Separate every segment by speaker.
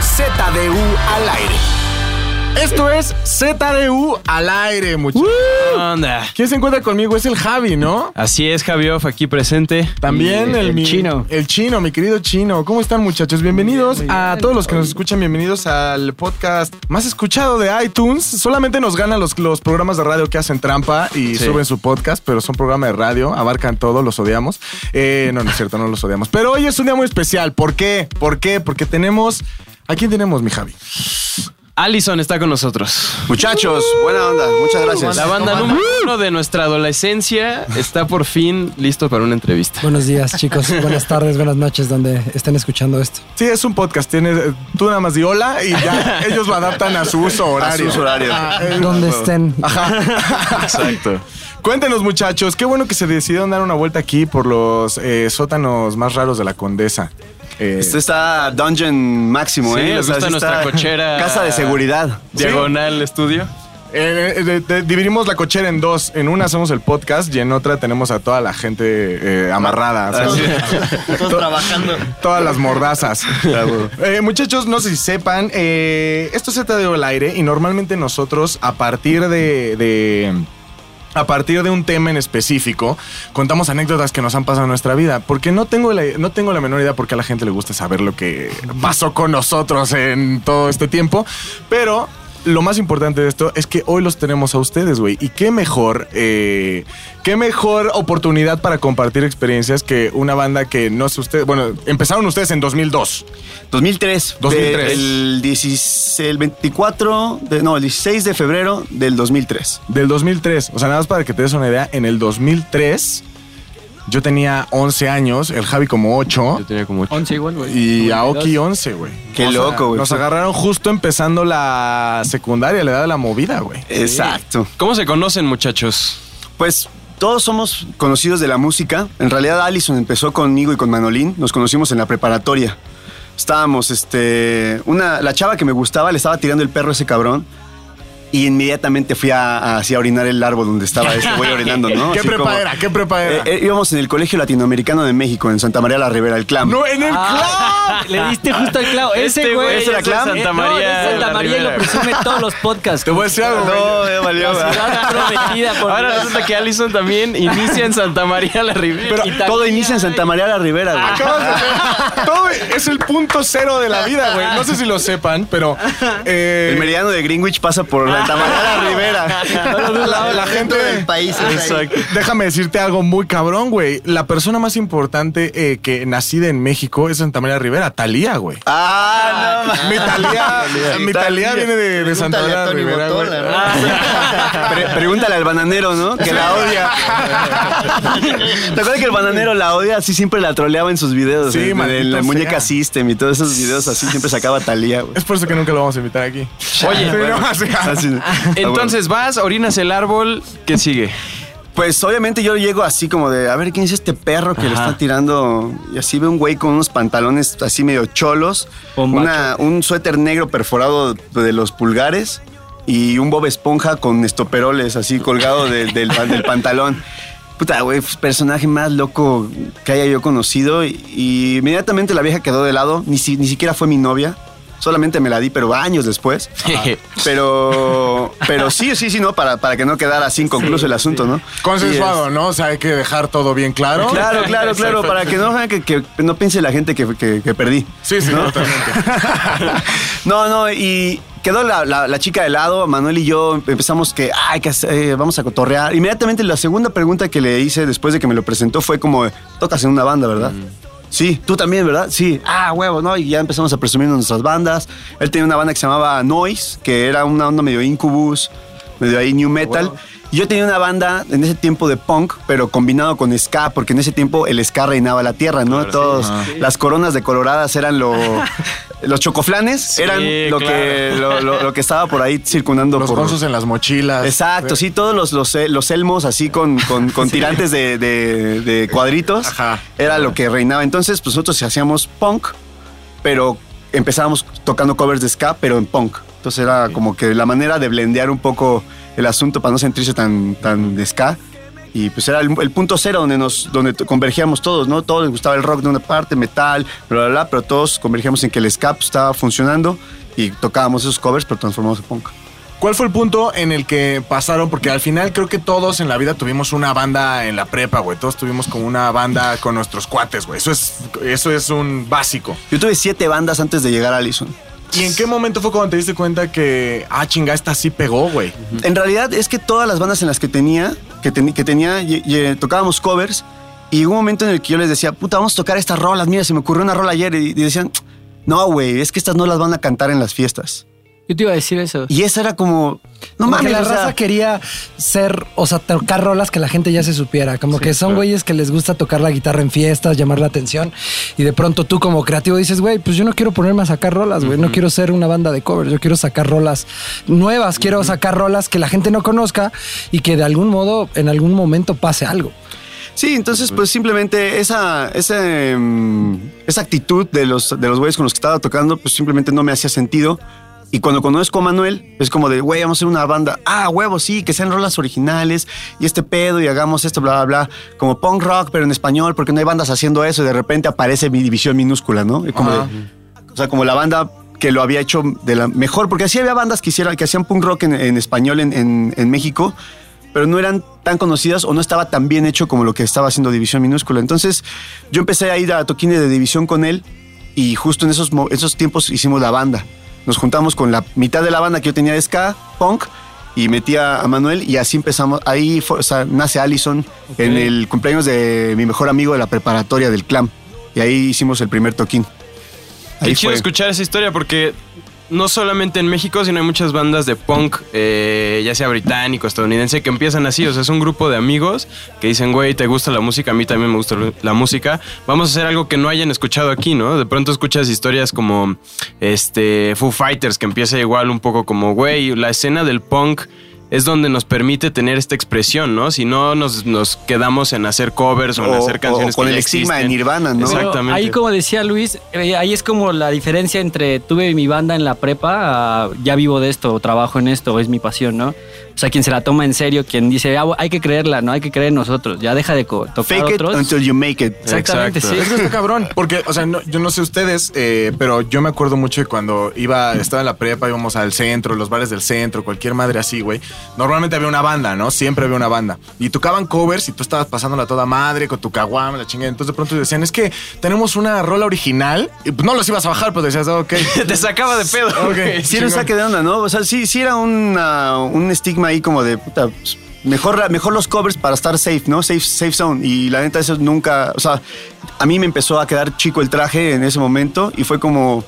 Speaker 1: ZDU al aire.
Speaker 2: Esto es ZDU al aire, muchachos.
Speaker 3: ¿Qué onda?
Speaker 2: ¿Quién se encuentra conmigo? Es el Javi, ¿no?
Speaker 3: Así es, Javioff, aquí presente.
Speaker 2: También
Speaker 3: Y
Speaker 2: el, mi-
Speaker 3: chino.
Speaker 2: El chino, mi querido chino. ¿Cómo están, muchachos? Bienvenidos a todos los que nos escuchan. Bienvenidos al podcast más escuchado de iTunes. Solamente nos ganan los, los programas de radio que hacen trampa y
Speaker 3: Sí.
Speaker 2: suben su podcast, pero son programas de radio. Abarcan todo, los odiamos. Eh, no, no es cierto, no los odiamos. Pero hoy es un día muy especial. ¿Por qué? ¿Por qué? Porque tenemos. ¿A quién tenemos, mi Javi?
Speaker 3: Allison está con nosotros.
Speaker 4: Muchachos, buena onda, muchas gracias.
Speaker 3: La banda número uno de nuestra adolescencia está por fin listo para una entrevista.
Speaker 5: Buenos días, chicos. Buenas tardes, buenas noches, donde estén escuchando esto.
Speaker 2: Sí, es un podcast. Tiene, tú nada más di hola y ya ellos lo adaptan a su uso horario.
Speaker 4: A su uso horario.
Speaker 2: Ah, eh,
Speaker 5: Donde estén.
Speaker 3: Exacto.
Speaker 2: Cuéntenos, muchachos, qué bueno que se decidieron dar una vuelta aquí por los eh, sótanos más raros de la Condesa. Eh,
Speaker 4: Este está Dungeon máximo,
Speaker 3: Sí,
Speaker 4: ¿eh?
Speaker 3: les gusta nuestra cochera.
Speaker 4: Casa de seguridad.
Speaker 3: Diagonal estudio.
Speaker 2: eh, eh, de- de- dividimos la cochera en dos. En una hacemos el podcast y en otra tenemos a toda la gente eh, amarrada. o sea,
Speaker 6: Todos trabajando.
Speaker 2: Todas las mordazas. Eh, muchachos, no sé si sepan, eh, esto se te dio al aire y normalmente nosotros a partir de... a partir de un tema en específico, contamos anécdotas que nos han pasado en nuestra vida. Porque no tengo la, no tengo la menor idea por qué a la gente le gusta saber lo que pasó con nosotros en todo este tiempo. Pero lo más importante de esto es que hoy los tenemos a ustedes, güey. Y qué mejor, eh, qué mejor oportunidad para compartir experiencias que una banda que no sé ustedes. Bueno, empezaron ustedes en 2002.
Speaker 4: 2003.
Speaker 2: 2003.
Speaker 4: De- el, 16 el 24, de- no, el 16 de febrero del 2003.
Speaker 2: Del 2003. O sea, nada más para que te des una idea, en el 2003 yo tenía 11 años, el Javi como 8.
Speaker 3: Yo tenía como ocho.
Speaker 5: 11 igual, güey.
Speaker 2: Y Aoki 11, güey.
Speaker 4: Qué
Speaker 2: O sea,
Speaker 4: loco, güey.
Speaker 2: Nos agarraron justo empezando la secundaria, la edad de la movida, güey.
Speaker 4: Exacto.
Speaker 3: ¿Cómo se conocen, muchachos?
Speaker 4: Pues todos somos conocidos de la música. En realidad Allison empezó conmigo y con Manolín. Nos conocimos en la preparatoria. Estábamos, este... Una, la chava que me gustaba le estaba tirando el perro a ese cabrón. Y inmediatamente fui a, a- así a orinar el árbol donde estaba este güey orinando, ¿no?
Speaker 2: ¿Qué
Speaker 4: Así
Speaker 2: prepa
Speaker 4: como-
Speaker 2: era? ¿Qué prepa era?
Speaker 4: Eh, eh, íbamos en el Colegio Latinoamericano de México, en Santa María la Ribera, el CLAM.
Speaker 2: no, en el club.
Speaker 6: Le diste justo al clavo.
Speaker 3: Este
Speaker 6: Ese güey.
Speaker 3: güey
Speaker 4: ¿Ese era
Speaker 3: es de
Speaker 4: Clam?
Speaker 3: Santa
Speaker 6: No,
Speaker 3: María.
Speaker 6: es Santa
Speaker 3: la
Speaker 6: María y lo presume en todos los podcasts.
Speaker 2: Te voy a decir algo.
Speaker 4: No, ya valió.
Speaker 6: La por
Speaker 3: Ahora resulta que Allison también inicia en Santa María la Ribera.
Speaker 2: Pero
Speaker 6: Y también
Speaker 4: Todo inicia en Santa María la Ribera, güey.
Speaker 2: Acabas de ver. Todo es el punto cero de la vida, güey. No sé si lo sepan, pero. eh,
Speaker 4: El meridiano de Greenwich pasa por Santa María la Ribera.
Speaker 2: la, la gente
Speaker 6: del país. ahí.
Speaker 2: Déjame decirte algo muy cabrón, güey. La persona más importante eh, que nacida en México es Santa María Rivera, Talía, güey.
Speaker 4: Ah, no, ma-
Speaker 2: Mi Talía, mi Talía viene de, de Santa María Rivera, güey.
Speaker 4: Pre- pregúntale al bananero, ¿no? Que la odia. ¿Te acuerdas que el bananero la odia? Así siempre la troleaba en sus videos.
Speaker 2: Sí,
Speaker 4: en la
Speaker 2: sea.
Speaker 4: muñeca System y todos esos videos así siempre sacaba Talía, güey.
Speaker 2: Es por eso que nunca lo vamos a invitar aquí.
Speaker 3: Oye,
Speaker 2: Sí, no, Así.
Speaker 3: Entonces vas, orinas el árbol, ¿qué sigue?
Speaker 4: Pues obviamente yo llego así como de, a ver, ¿quién es este perro que le está tirando? Y así ve un güey con unos pantalones así medio cholos, una, un suéter negro perforado de los pulgares y un Bob Esponja con estoperoles así colgado de- del, del pantalón. Puta, güey, pues, personaje más loco que haya yo conocido. Y, y inmediatamente la vieja quedó de lado, ni, si- ni siquiera fue mi novia. Solamente me la di, pero años después. Pero, pero sí, sí, sí, ¿no? Para, para que no quedara así inconcluso el asunto, ¿no?
Speaker 2: Consensuado, ¿no? O sea, hay que dejar todo bien claro.
Speaker 4: Claro, claro, claro, para que no, que, que no piense la gente que, que- que perdí.
Speaker 2: Sí, sí, totalmente.
Speaker 4: No, no, y quedó la, la- la chica de lado, Manuel y yo empezamos que, ay, que eh, vamos a cotorrear. Inmediatamente la segunda pregunta que le hice después de que me lo presentó fue como, tocas en una banda, ¿verdad? Sí, tú también, ¿verdad? Sí. Ah, huevo, ¿no? Y ya empezamos a presumir nuestras bandas. Él tenía una banda que se llamaba Noise, que era una onda medio incubus, medio ahí new metal. Yo tenía una banda en ese tiempo de punk, pero combinado con ska, porque en ese tiempo el ska reinaba la tierra, ¿no? Todos, las coronas de coloradas eran lo, los chocoflanes, eran lo, que, lo, lo- lo que estaba por ahí circundando
Speaker 2: Los
Speaker 4: por
Speaker 2: gonzos en las mochilas.
Speaker 4: Exacto, sí, todos los, los, los elmos así con, con, con tirantes de, de- de cuadritos.
Speaker 2: Ajá.
Speaker 4: Era lo que reinaba. Entonces, pues nosotros hacíamos punk, pero empezábamos tocando covers de ska, pero en punk. Entonces era como que la manera de blendear un poco el asunto para no sentirse tan, tan de ska. Y pues era el, el punto cero donde nos donde convergíamos todos, ¿no? Todos les gustaba el rock de una parte, metal, bla, bla, bla, pero todos convergíamos en que el ska pues, estaba funcionando y tocábamos esos covers, pero transformamos en punk.
Speaker 2: ¿Cuál fue el punto en el que pasaron? Porque al final creo que todos en la vida tuvimos una banda en la prepa, güey. Todos tuvimos como una banda con nuestros cuates, güey. Eso es, eso es un básico.
Speaker 4: Yo tuve siete bandas antes de llegar a Allison.
Speaker 2: ¿Y en qué momento fue cuando te diste cuenta que, ah, chinga, esta sí pegó, güey?
Speaker 4: En realidad es que todas las bandas en las que tenía, que, que tenía, tocábamos covers y hubo un momento en el que yo les decía, puta, vamos a tocar estas rolas, mira, se me ocurrió una rola ayer y, y decían, no, güey, es que estas no las van a cantar en las fiestas.
Speaker 6: Yo te iba a decir eso.
Speaker 4: Y esa era como, no mames,
Speaker 5: la
Speaker 4: o sea,
Speaker 5: raza quería ser, o sea, tocar rolas que la gente ya se supiera. Como que son güeyes que les gusta tocar la guitarra en fiestas, llamar la atención. Y de pronto tú como creativo dices, güey, pues yo no quiero ponerme a sacar rolas, güey. No quiero ser una banda de covers. Yo quiero sacar rolas nuevas. Quiero sacar rolas que la gente no conozca y que de algún modo, en algún momento pase algo.
Speaker 4: Sí, entonces pues simplemente esa, esa, em, esa actitud de los, de los güeyes con los que estaba tocando pues simplemente no me hacía sentido. Y cuando conozco a Manuel, es como de, güey, vamos a hacer una banda. Ah, huevo, sí, que sean rolas originales y este pedo y hagamos esto, bla, bla, bla. Como punk rock, pero en español, porque no hay bandas haciendo eso. Y de repente aparece mi división minúscula, ¿no? Y como de- o sea, como la banda que lo había hecho de la mejor, porque así había bandas que, que hacían punk rock en, en español en, en- en México, pero no eran tan conocidas o no estaba tan bien hecho como lo que estaba haciendo División Minúscula. Entonces yo empecé a ir a toquines de división con él y justo en esos, esos tiempos hicimos la banda. Nos juntamos con la mitad de la banda que yo tenía de ska, punk, y metí a, Manuel y así empezamos. Ahí fue- o sea, nace Allison en el cumpleaños de mi mejor amigo de la preparatoria del clan. Y ahí hicimos el primer toquín. Ahí fue.
Speaker 3: escuchar esa historia porque no solamente en México, sino hay muchas bandas de punk, eh, ya sea británico, estadounidense, que empiezan así. O sea, es un grupo de amigos que dicen, güey, ¿te gusta la música? A mí también me gusta la música. Vamos a hacer algo que no hayan escuchado aquí, ¿no? De pronto escuchas historias como este Foo Fighters, que empieza igual un poco como, güey, la escena del punk es donde nos permite tener esta expresión, ¿no? Si no nos, nos quedamos en hacer covers o, en hacer canciones
Speaker 4: o con
Speaker 3: que
Speaker 4: el
Speaker 3: ya
Speaker 4: estigma de
Speaker 3: existen.
Speaker 4: Nirvana, ¿no?
Speaker 6: Pero
Speaker 3: Exactamente.
Speaker 6: Ahí, como decía Luis, eh, ahí es como la diferencia entre tuve mi banda en la prepa, a ya vivo de esto, o trabajo en esto, o es mi pasión, ¿no? O sea, quien se la toma en serio, quien dice, ah, hay que creerla, no hay que creer en nosotros, ya deja de tocar
Speaker 4: Fake it
Speaker 6: otros.
Speaker 4: until you make it.
Speaker 6: Exactamente,
Speaker 3: Exacto.
Speaker 6: sí.
Speaker 2: Eso está cabrón. Porque, o sea, no- yo no sé ustedes, eh, pero yo me acuerdo mucho de cuando iba, estaba en la prepa, íbamos al centro, los bares del centro, cualquier madre así, güey. Normalmente había una banda, ¿no? Siempre había una banda. Y tocaban covers y tú estabas pasándola toda madre con tu caguama, la chingada. Entonces de pronto decían, es que tenemos una rola original. Y pues no los ibas a bajar, pues decías, ok.
Speaker 3: Te sacaba de pedo.
Speaker 2: Ok.
Speaker 3: güey.
Speaker 4: Sí era un saque de onda, ¿no? O sea, sí, sí era una- un estigma ahí como de, puta, pues, mejor, mejor los covers para estar safe, ¿no? Safe, safe zone. Y la neta, eso nunca, o sea, a mí me empezó a quedar chico el traje en ese momento y fue como,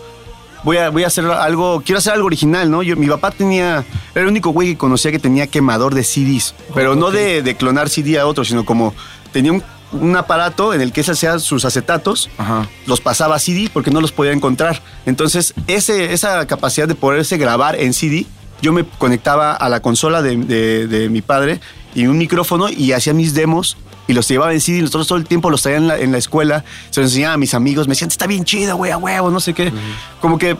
Speaker 4: voy a, voy a hacer algo, quiero hacer algo original, ¿no? Yo, mi papá tenía, era el único güey que conocía que tenía quemador de CDs, pero no de, de clonar CD a otro, sino como tenía un, un aparato en el que él hacía sus acetatos
Speaker 2: Ajá.
Speaker 4: los pasaba a CD porque no los podía encontrar. Entonces, ese, esa capacidad de poderse grabar en CD, yo me conectaba a la consola de, de- de mi padre y un micrófono y hacía mis demos y los llevaba en CD. Nosotros todo el tiempo los traía en la, en la escuela, se los enseñaba a mis amigos, me decían, está bien chido, güey, a huevo, no sé qué. Como que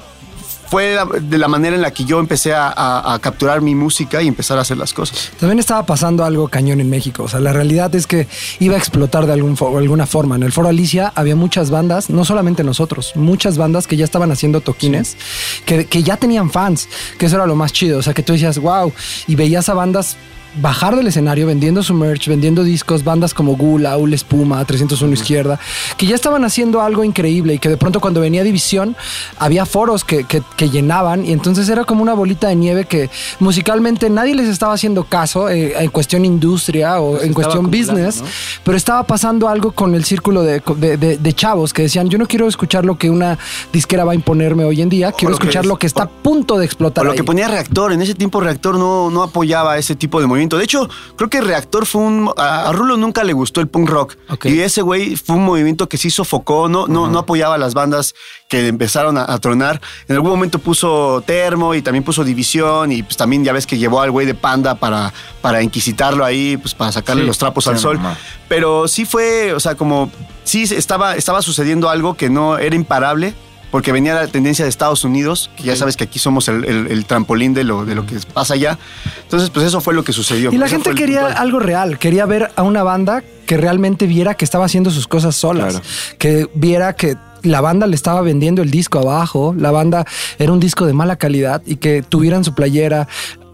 Speaker 4: fue de la manera en la que yo empecé a, a- a capturar mi música y empezar a hacer las cosas.
Speaker 5: También estaba pasando algo cañón en México. O sea, la realidad es que iba a explotar de algún fo- alguna forma. En el Foro Alicia había muchas bandas, no solamente nosotros, muchas bandas que ya estaban haciendo toquines, que, que ya tenían fans, que eso era lo más chido. O sea, que tú decías, wow, y veías a bandas bajar del escenario vendiendo su merch, vendiendo discos, bandas como Gula, Ul Espuma, 301 Izquierda, que ya estaban haciendo algo increíble y que de pronto cuando venía División había foros que, que- que llenaban y entonces era como una bolita de nieve que musicalmente nadie les estaba haciendo caso eh, en cuestión industria o en
Speaker 6: estaba
Speaker 5: cuestión business,
Speaker 6: ¿no?
Speaker 5: pero estaba pasando algo con el círculo de, de- de- de chavos que decían, yo no quiero escuchar lo que una disquera va a imponerme hoy en día, quiero
Speaker 4: lo que
Speaker 5: escuchar
Speaker 4: es-
Speaker 5: lo que está a punto de explotar.
Speaker 4: O lo
Speaker 5: ahí".
Speaker 4: que ponía Reactor, en ese tiempo Reactor no, no apoyaba ese tipo de movimiento. De hecho, creo que Reactor fue un... A, a Rulo nunca le gustó el punk rock. Y ese güey fue un movimiento que sí sofocó, no, no, no apoyaba a las bandas que empezaron a, a tronar. En algún momento puso Termo y también puso División y pues también ya ves que llevó al güey de Panda para, para inquisitarlo ahí, pues para sacarle
Speaker 3: Sí,
Speaker 4: los trapos
Speaker 2: sí,
Speaker 4: al sol.
Speaker 2: mamá.
Speaker 4: Pero sí fue, o sea, como... Sí estaba, estaba sucediendo algo que no era imparable porque venía la tendencia de Estados Unidos, que ya sabes que aquí somos el, el- el trampolín de lo, de lo que pasa allá. Entonces, pues eso fue lo que sucedió.
Speaker 5: Y la gente quería algo real, quería ver a una banda que realmente viera que estaba haciendo sus cosas solas,
Speaker 2: Claro.
Speaker 5: que viera que la banda le estaba vendiendo el disco abajo, la banda era un disco de mala calidad y que tuvieran su playera.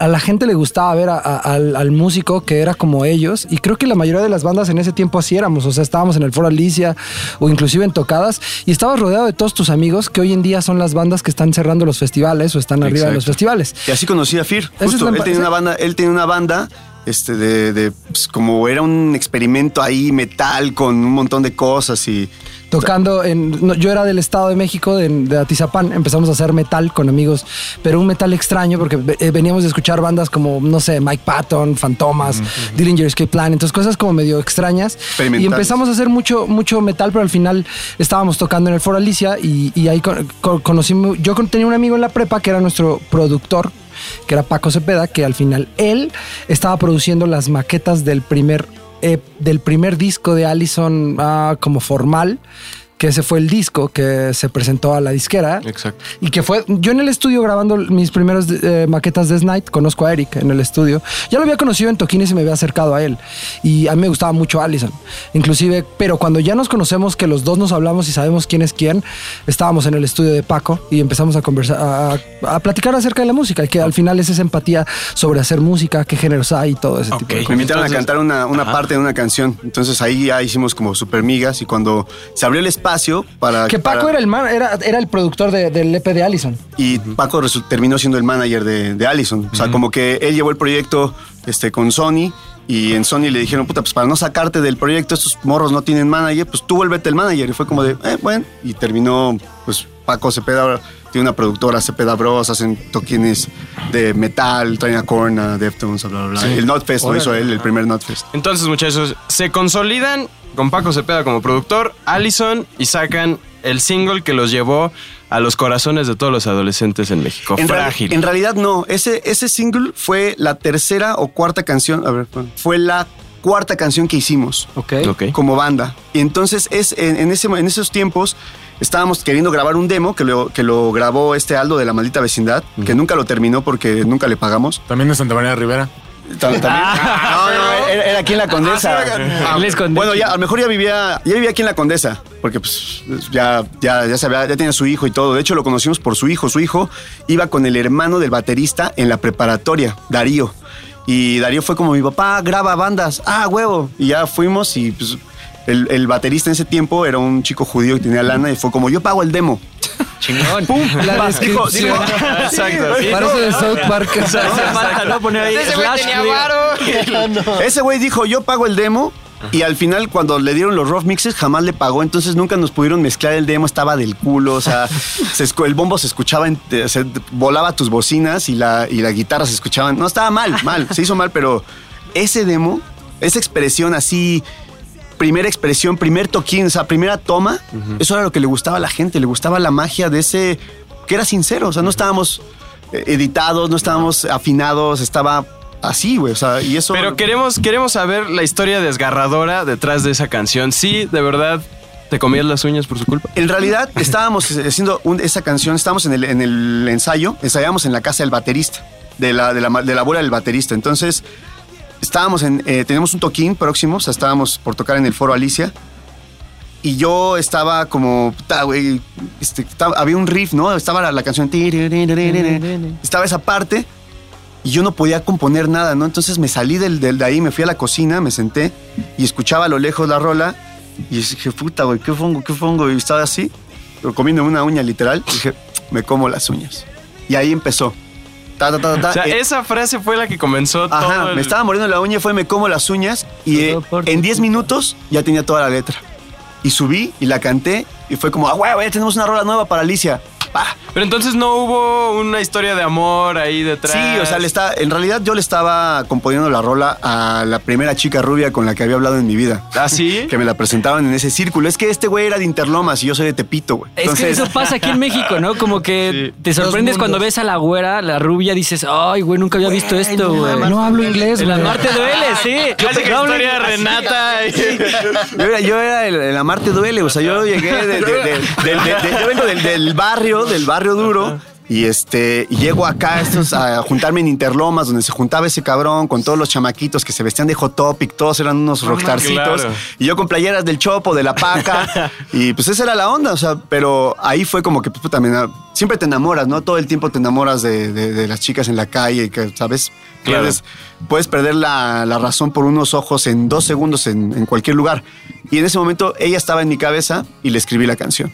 Speaker 5: A la gente le gustaba ver a- a- al, al músico que era como ellos y creo que la mayoría de las bandas en ese tiempo así éramos, o sea, estábamos en el Foro Alicia o inclusive en tocadas y estabas rodeado de todos tus amigos que hoy en día son las bandas que están cerrando los festivales o están arriba de los festivales.
Speaker 4: Y así conocí a Fir. Justo, él tenía una banda, él tenía una banda, este, de, de, pues, como era un experimento ahí, metal, con un montón de cosas y
Speaker 5: tocando en no, yo era del estado de México de, de Atizapán. Empezamos a hacer metal con amigos pero un metal extraño porque eh, veníamos de escuchar bandas como no sé Mike Patton Fantomas Dillinger Escape Plan entonces cosas como medio extrañas. Y empezamos a hacer mucho mucho metal pero al final estábamos tocando en el Foro Alicia y, y ahí con- con- conocí yo tenía un amigo en la prepa que era nuestro productor que era Paco Cepeda que al final él estaba produciendo las maquetas del primer eh, del primer disco de Allison ah, como formal, que ese fue el disco que se presentó a la disquera.
Speaker 3: Exacto.
Speaker 5: Y que fue, yo en el estudio grabando mis primeras eh, maquetas de Night, conozco a Eric en el estudio. Ya lo había conocido en Toquines y me había acercado a él. Y a mí me gustaba mucho Allison. Inclusive, pero cuando ya nos conocemos, que los dos nos hablamos y sabemos quién es quién, estábamos en el estudio de Paco y empezamos a conversar, a, a platicar acerca de la música, y que al final es esa empatía sobre hacer música, qué géneros hay y todo ese tipo de
Speaker 3: Ok.
Speaker 4: me invitaron
Speaker 3: Entonces-
Speaker 4: a cantar una, una parte de una canción. Entonces ahí ya hicimos como super migas y cuando se abrió el espacio para...
Speaker 5: Que Paco
Speaker 4: para-
Speaker 5: era el man, era, era el productor de- del EP de Allison.
Speaker 4: Y Paco terminó siendo el manager de, de Allison. O sea, como que él llevó el proyecto este, con Sony y en Sony le dijeron, puta, pues para no sacarte del proyecto, estos morros no tienen manager, pues tú vuélvete el manager. Y fue como de, eh, bueno. Y terminó, pues Paco Cepeda ahora tiene una productora, Cepeda Bros, hacen toquines de metal, traen a Korn, a Deftones, bla, bla, bla. El Notfest lo hizo él, el primer Notfest.
Speaker 3: Entonces, muchachos, se consolidan con Paco Cepeda como productor, Allison, y sacan el single que los llevó a los corazones de todos los adolescentes en México.
Speaker 4: En, real-
Speaker 3: Frágil.
Speaker 4: en realidad no, ese, ese single fue la tercera o cuarta canción, a ver, fue la cuarta canción que hicimos.
Speaker 6: Ok.
Speaker 3: Ok.
Speaker 4: como banda. Y entonces es, en, en ese, en esos tiempos estábamos queriendo grabar un demo que lo, que lo grabó este Aldo de la maldita vecindad, que nunca lo terminó porque nunca le pagamos.
Speaker 2: También de Santa María de Rivera.
Speaker 4: Ta- también- no, no, era, era aquí en la Condesa.
Speaker 6: Ah, conté.
Speaker 4: Bueno, ya a lo mejor ya vivía, ya vivía aquí en la Condesa, porque pues ya, ya, ya, sabía, ya tenía su hijo y todo. De hecho, lo conocimos por su hijo. Su hijo iba con el hermano del baterista en la preparatoria, Darío. Y Darío fue como mi papá, graba bandas, ah, huevo. Y ya fuimos y pues el, el baterista en ese tiempo era un chico judío que tenía lana y fue como, yo pago el demo.
Speaker 6: Chingón.
Speaker 5: La descripción.
Speaker 4: dijo-
Speaker 3: Exacto. sí.
Speaker 5: Parece de South Park.
Speaker 6: No poner ahí slash judío.
Speaker 4: Ese güey dijo, yo pago el demo. Y al final, cuando le dieron los rough mixes, jamás le pagó. Entonces nunca nos pudieron mezclar el demo. Estaba del culo. O sea, se el bombo se escuchaba, en- eh, se volaba tus bocinas y la, y la guitarra se escuchaban. No, estaba mal, mal. Se hizo mal, pero ese demo, esa expresión así, primera expresión, primer toquín, o sea, primera toma, eso era lo que le gustaba a la gente. Le gustaba la magia de ese, que era sincero. O sea, no estábamos eh, editados, no estábamos afinados, estaba así, güey. O sea, y eso...
Speaker 3: Pero queremos, queremos saber la historia desgarradora detrás de esa canción. Sí, de verdad, te comías las uñas por su culpa.
Speaker 4: En realidad estábamos haciendo un- esa canción, estábamos en el, en el ensayo, ensayábamos en la casa del baterista, de la, de la, de la abuela del baterista. Entonces, estábamos en, eh, teníamos un toquín próximo, o sea, estábamos por tocar en el foro Alicia. Y yo estaba como, güey, este, había un riff, ¿no? Estaba la, la canción, estaba esa parte y yo no podía componer nada, ¿no? Entonces me salí del, del- de ahí, me fui a la cocina, me senté y escuchaba a lo lejos la rola y dije, puta, güey, ¿qué fongo, qué fongo? Y estaba así, comiendo una uña literal, y dije, me como las uñas. Y ahí empezó. Ta, ta, ta, ta,
Speaker 3: O sea,
Speaker 4: eh,
Speaker 3: esa frase fue la que comenzó todo.
Speaker 4: Ajá,
Speaker 3: el-
Speaker 4: me estaba muriendo la uña, fue me como las uñas y eh,
Speaker 6: Todo
Speaker 4: en
Speaker 6: tu
Speaker 4: 10 minutos ya tenía toda la letra. Y subí y la canté y fue como, ah, güey, ya tenemos una rola nueva para Alicia.
Speaker 3: Pero entonces no hubo una historia de amor ahí detrás.
Speaker 4: Sí, o sea, le está, en realidad yo le estaba componiendo la rola a la primera chica rubia con la que había hablado en mi vida.
Speaker 3: ¿Ah, sí?
Speaker 4: Que me la presentaban en ese círculo. Es que este güey era de Interlomas y yo soy de Tepito, güey.
Speaker 6: Es que eso pasa aquí en México, ¿no? Como que te sorprendes cuando ves a la güera, la rubia, dices, ay, güey, nunca había visto esto, güey.
Speaker 5: No hablo inglés,
Speaker 6: El
Speaker 5: güey.
Speaker 6: amarte duele, sí.
Speaker 3: Clásica
Speaker 6: No hablo-
Speaker 3: historia de Renata.
Speaker 4: Yo era, yo era el, el amarte duele, o sea, yo llegué de, de- de- del- de- de- yo vengo del, del barrio, del barrio duro. Y este, y llego acá a, estos, a juntarme en Interlomas, donde se juntaba ese cabrón con todos los chamaquitos que se vestían de Hot Topic, todos eran unos rockstarcitos.
Speaker 3: claro.
Speaker 4: Y yo con playeras del Chopo, de la Paca. y pues esa era la onda, o sea, pero ahí fue como que pues, ena- siempre te enamoras, ¿no? Todo el tiempo te enamoras de, de- de las chicas en la calle, que, ¿sabes?
Speaker 3: Claro.
Speaker 4: Pierdes- puedes perder la, la razón por unos ojos en dos segundos en, en cualquier lugar. Y en ese momento ella estaba en mi cabeza y le escribí la canción.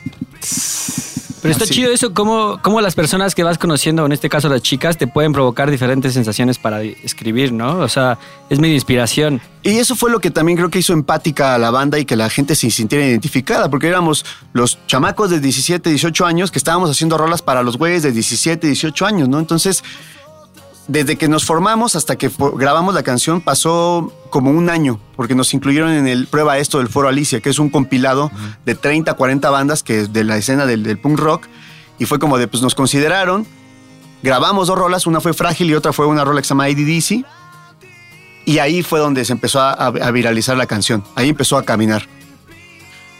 Speaker 6: Pero está
Speaker 4: Así.
Speaker 6: chido eso, cómo, cómo las personas que vas conociendo, en este caso las chicas, te pueden provocar diferentes sensaciones para escribir, ¿no? O sea, es medio inspiración.
Speaker 4: Y eso fue lo que también creo que hizo empática a la banda y que la gente se sintiera identificada, porque éramos los chamacos de 17, 18 años que estábamos haciendo rolas para los güeyes de 17, 18 años, ¿no? Entonces, desde que nos formamos hasta que grabamos la canción pasó como un año, porque nos incluyeron en el Prueba Esto del Foro Alicia, que es un compilado de 30, 40 bandas que de la escena del, del punk rock, y fue como de, pues nos consideraron, grabamos dos rolas, una fue Frágil y otra fue una rola que se llama ADDC, y ahí fue donde se empezó a viralizar la canción. Ahí empezó a caminar.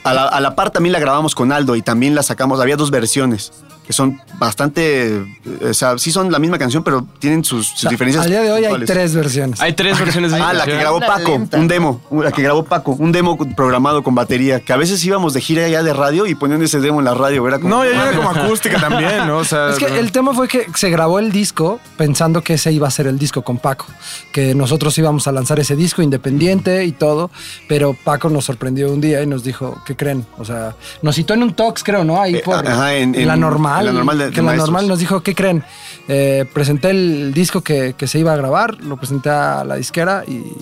Speaker 4: A la, a la par también la grabamos con Aldo y también la sacamos. Había dos versiones que son bastante. O sea, sí son la misma canción, pero tienen sus, sus
Speaker 5: O sea,
Speaker 4: diferencias.
Speaker 5: Al día de hoy hay tres versiones.
Speaker 3: Hay tres versiones de
Speaker 4: Ah, la que grabó Paco, un demo, la que grabó Paco, un demo programado con batería, que a veces íbamos de gira ya de radio y ponían ese demo en la radio, era como...
Speaker 2: No, ya era como acústica también, ¿no? O sea,
Speaker 5: Es que el tema fue que se grabó el disco pensando que ese iba a ser el disco con Paco, que nosotros íbamos a lanzar ese disco independiente y todo, pero Paco nos sorprendió un día y nos dijo, ¿qué creen? O sea, nos citó en un talks, creo, ¿no? Ahí
Speaker 4: Eh,
Speaker 5: por
Speaker 4: ajá, en-
Speaker 5: la
Speaker 4: en-
Speaker 5: normal.
Speaker 4: en la normal de-
Speaker 5: que
Speaker 4: de
Speaker 5: la
Speaker 4: maestros.
Speaker 5: normal nos dijo, ¿qué creen? Eh, presenté el disco que, que se iba a grabar, lo presenté a la disquera y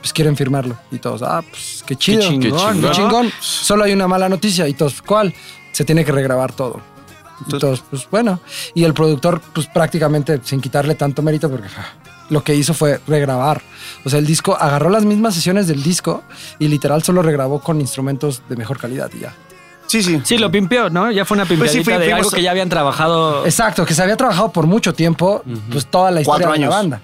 Speaker 5: pues quieren firmarlo. Y todos, ah, pues qué chido,
Speaker 6: chingón,
Speaker 5: qué chingón.
Speaker 3: qué chingón.
Speaker 5: Solo hay una mala noticia y todos, ¿cuál? Se tiene que regrabar todo. Entonces, pues bueno. Y el productor, pues prácticamente sin quitarle tanto mérito, porque lo que hizo fue regrabar. O sea, el disco agarró las mismas sesiones del disco y literal solo regrabó con instrumentos de mejor calidad y ya.
Speaker 4: Sí, sí.
Speaker 6: Sí, lo pimpeó, ¿no? Ya fue una
Speaker 4: Pues sí,
Speaker 6: pimpeadita
Speaker 4: fui-
Speaker 6: de algo que ya habían trabajado.
Speaker 5: Exacto, que se había trabajado por mucho tiempo, pues toda la historia de la banda.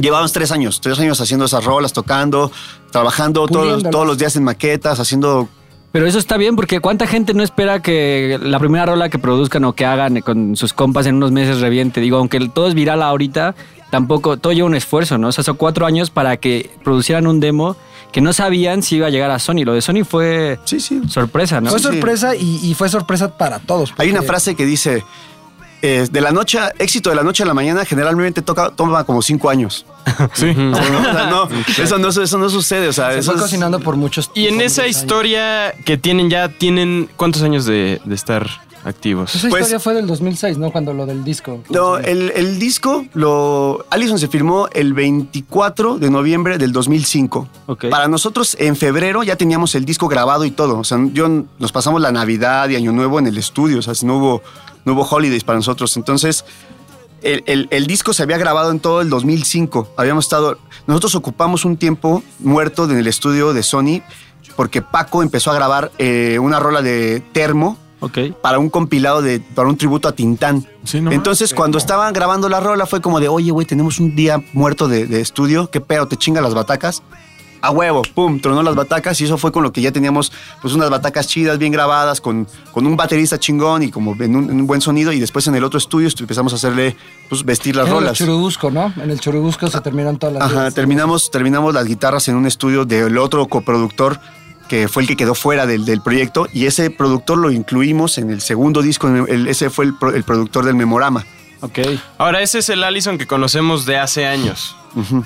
Speaker 4: Llevábamos tres años, tres años haciendo esas rolas, tocando, trabajando todos, todos los días en maquetas, haciendo
Speaker 6: Pero eso está bien porque cuánta gente no espera que la primera rola que produzcan o que hagan con sus compas en unos meses reviente. Digo, aunque todo es viral ahorita, tampoco, todo lleva un esfuerzo, ¿no? O sea, son cuatro años para que producieran un demo que no sabían si iba a llegar a Sony. Lo de Sony fue
Speaker 4: Sí, sí.
Speaker 6: sorpresa, ¿no?
Speaker 5: Fue
Speaker 4: Sí, sí.
Speaker 5: sorpresa y, y fue sorpresa para todos.
Speaker 4: Hay una frase que dice, eh, de la noche, a- éxito de la noche a la mañana generalmente toca, toma como cinco años.
Speaker 2: Sí.
Speaker 4: O sea, no, eso, no, eso no sucede, o sea,
Speaker 5: Se
Speaker 4: eso
Speaker 5: fue
Speaker 4: es-
Speaker 5: cocinando por muchos
Speaker 3: Y en esa
Speaker 5: años.
Speaker 3: historia que tienen ya, tienen ¿cuántos años de, de estar activos?
Speaker 5: Esa
Speaker 4: Pues-
Speaker 5: historia fue del 2006, ¿no? Cuando lo del disco.
Speaker 4: No, el, el disco, lo, Allison se firmó el 24 de noviembre del 2005.
Speaker 6: Ok.
Speaker 4: Para nosotros, en febrero ya teníamos el disco grabado y todo. O sea, yo, nos pasamos la Navidad y Año Nuevo en el estudio. O sea, no hubo, no hubo holidays para nosotros. Entonces, el, el- el disco se había grabado en todo el 2005. Habíamos estado... Nosotros ocupamos un tiempo muerto en el estudio de Sony porque Paco empezó a grabar eh, una rola de Termo
Speaker 6: Ok.
Speaker 4: para un compilado de para un tributo a Tintán.
Speaker 2: Sí, no
Speaker 4: Entonces, cuando estaban grabando la rola, fue como de, oye, güey, tenemos un día muerto de, de estudio, ¿qué pedo? ¿Te chinga las batacas? A huevo, pum, tronó las batacas y eso fue con lo que ya teníamos, pues, unas batacas chidas, bien grabadas, con, con un baterista chingón y como en un, en un buen sonido. Y después en el otro estudio estu- empezamos a hacerle, pues, vestir las
Speaker 5: En el
Speaker 4: rolas.
Speaker 5: Churubusco, ¿no? En el Churubusco se terminaron todas las
Speaker 4: Ajá, terminamos, terminamos las guitarras en un estudio del otro coproductor que fue el que quedó fuera del, del proyecto y ese productor lo incluimos en el segundo disco, el- ese fue el, pro- el productor del Memorama.
Speaker 6: Ok.
Speaker 3: Ahora, ese es el Allison que conocemos de hace años.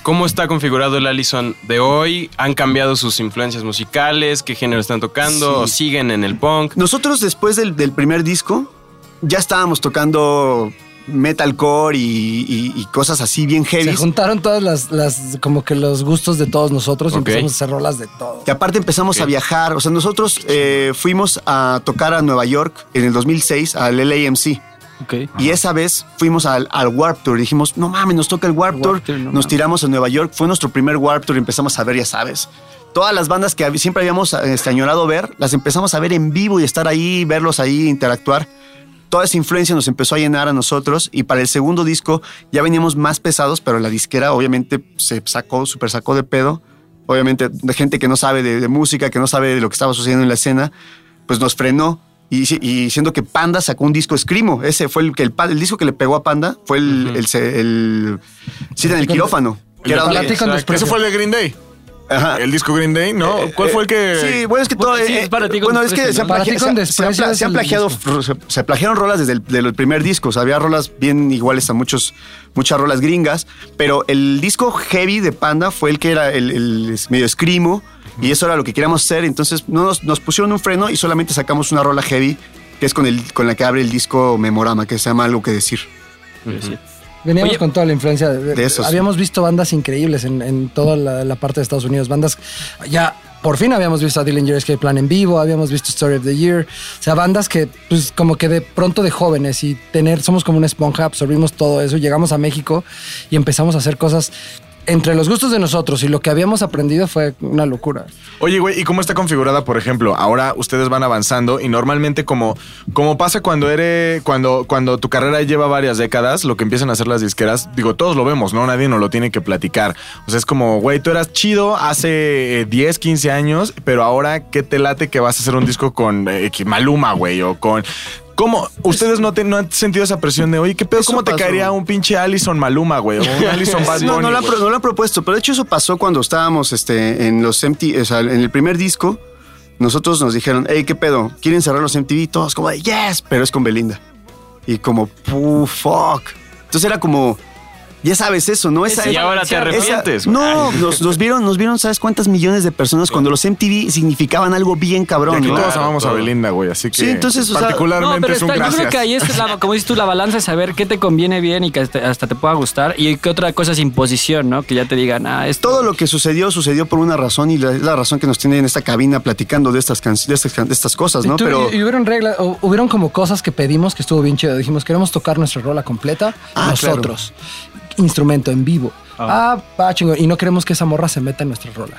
Speaker 3: ¿Cómo está configurado el Allison de hoy? ¿Han cambiado sus influencias musicales? ¿Qué género están tocando?
Speaker 4: Sí.
Speaker 3: ¿O siguen en el punk?
Speaker 4: Nosotros después del, del primer disco ya estábamos tocando metalcore y, y- y cosas así bien
Speaker 5: Se
Speaker 4: heavy.
Speaker 5: juntaron todas las, las, como que los gustos de todos nosotros y empezamos a hacer rolas de todo.
Speaker 4: Y aparte empezamos a viajar, o sea, nosotros eh, fuimos a tocar a Nueva York en el 2006 al LAMC.
Speaker 6: Ok.
Speaker 4: Y esa vez fuimos al, al Warp Tour. Dijimos, no mames, nos toca el Warp, Tour.
Speaker 6: Warped Tour, no
Speaker 4: nos
Speaker 6: mames.
Speaker 4: tiramos a Nueva York. Fue nuestro primer Warp Tour y empezamos a ver, ya sabes. Todas las bandas que siempre habíamos este, añorado ver, las empezamos a ver en vivo y estar ahí, verlos ahí, interactuar. Toda esa influencia nos empezó a llenar a nosotros y para el segundo disco ya veníamos más pesados, pero la disquera obviamente se sacó, super sacó de pedo. Obviamente de gente que no sabe de, de música, que no sabe de lo que estaba sucediendo en la escena, pues nos frenó. Y, y siendo que Panda sacó un disco Escrimo, ese fue el, que el, el disco que le pegó a Panda, fue el, el, se- el, sí, en el quirófano. Que era donde-
Speaker 5: desprecio.
Speaker 2: fue el de Green Day.
Speaker 4: Ajá.
Speaker 2: El disco Green Day, ¿no? ¿Cuál
Speaker 4: Eh,
Speaker 2: fue el que...?
Speaker 4: Sí, bueno, es que todo.
Speaker 6: Bueno, sí,
Speaker 4: eh,
Speaker 6: es para ti con
Speaker 4: bueno, es que se han, plagiado, se- se han
Speaker 5: desprecio
Speaker 4: pla-
Speaker 5: es
Speaker 4: se han
Speaker 5: el
Speaker 4: plagiado, se, se plagiaron rolas desde el del primer disco. O sea, había rolas bien iguales a muchos, muchas rolas gringas. Pero el disco heavy de Panda fue el que era el, el medio escrimo. Y eso era lo que queríamos hacer. Entonces no nos, nos pusieron un freno y solamente sacamos una rola heavy, que es con, el, con la que abre el disco Memorama, que se llama Algo que decir.
Speaker 5: Veníamos
Speaker 6: Oye,
Speaker 5: con toda la influencia de,
Speaker 4: de esos.
Speaker 5: Habíamos visto bandas increíbles en, en toda la, la parte de Estados Unidos. Bandas. Ya por fin habíamos visto a Dillinger Escape Plan en vivo, habíamos visto Story of the Year. O sea, bandas que, pues, como que de pronto de jóvenes y tener. Somos como una esponja, absorbimos todo eso. Llegamos a México y empezamos a hacer cosas. Entre los gustos de nosotros y lo que habíamos aprendido fue una locura.
Speaker 2: Oye, güey, ¿y cómo está configurada, por ejemplo? Ahora ustedes van avanzando y normalmente como, como pasa cuando eres, cuando, cuando tu carrera lleva varias décadas, lo que empiezan a hacer las disqueras, digo, todos lo vemos, ¿no? Nadie nos lo tiene que platicar. O sea, es como, güey, tú eras chido hace eh, 10, 15 años, pero ahora, ¿qué te late que vas a hacer un disco con eh, Maluma, güey? O con... ¿Cómo? ¿Ustedes no, te- no han sentido esa presión de, oye, qué pedo?
Speaker 4: Eso
Speaker 2: ¿Cómo te
Speaker 4: pasó.
Speaker 2: caería un pinche Allison Maluma, güey? O un Allison Bad
Speaker 4: No,
Speaker 2: Bunny,
Speaker 4: no lo, han, no lo han propuesto, pero de hecho eso pasó cuando estábamos este, en los MTV, o sea, en el primer disco. Nosotros nos dijeron, hey, ¿qué pedo? ¿Quieren cerrar los MTV? Todos como de, yes, pero es con Belinda. Y como, puh, fuck. Entonces era como, ya sabes eso, ¿no? Esa,
Speaker 3: Y ahora te
Speaker 4: esa-
Speaker 3: arrepientes, güey.
Speaker 4: no, nos, nos vieron, nos vieron, ¿sabes cuántas millones de personas cuando los MTV significaban algo bien
Speaker 2: Y
Speaker 4: cabrón?
Speaker 2: aquí
Speaker 4: ¿no?
Speaker 2: todos amamos a. Belinda, güey, así que
Speaker 4: Sí, entonces, o sea,
Speaker 2: particularmente
Speaker 6: No, pero
Speaker 2: es un
Speaker 6: está- yo creo que ahí es, la, como dices tú, la balanza es saber qué te conviene bien y que hasta, hasta te pueda gustar. Y qué otra cosa es imposición, ¿no? Que ya te digan, ah, esto.
Speaker 4: Todo lo que sucedió, sucedió por una razón y la, es la razón que nos tiene en esta cabina platicando de estas, can- de estas, de estas cosas, ¿no?
Speaker 5: Y, tú-
Speaker 4: Pero
Speaker 5: y- y hubieron reglas, hubieron como cosas que pedimos que estuvo bien chido. Dijimos, queremos tocar nuestra rola completa
Speaker 4: Ah,
Speaker 5: nosotros. Instrumento en vivo. Ah, va chingón. Y no queremos que esa morra se meta en nuestra rola.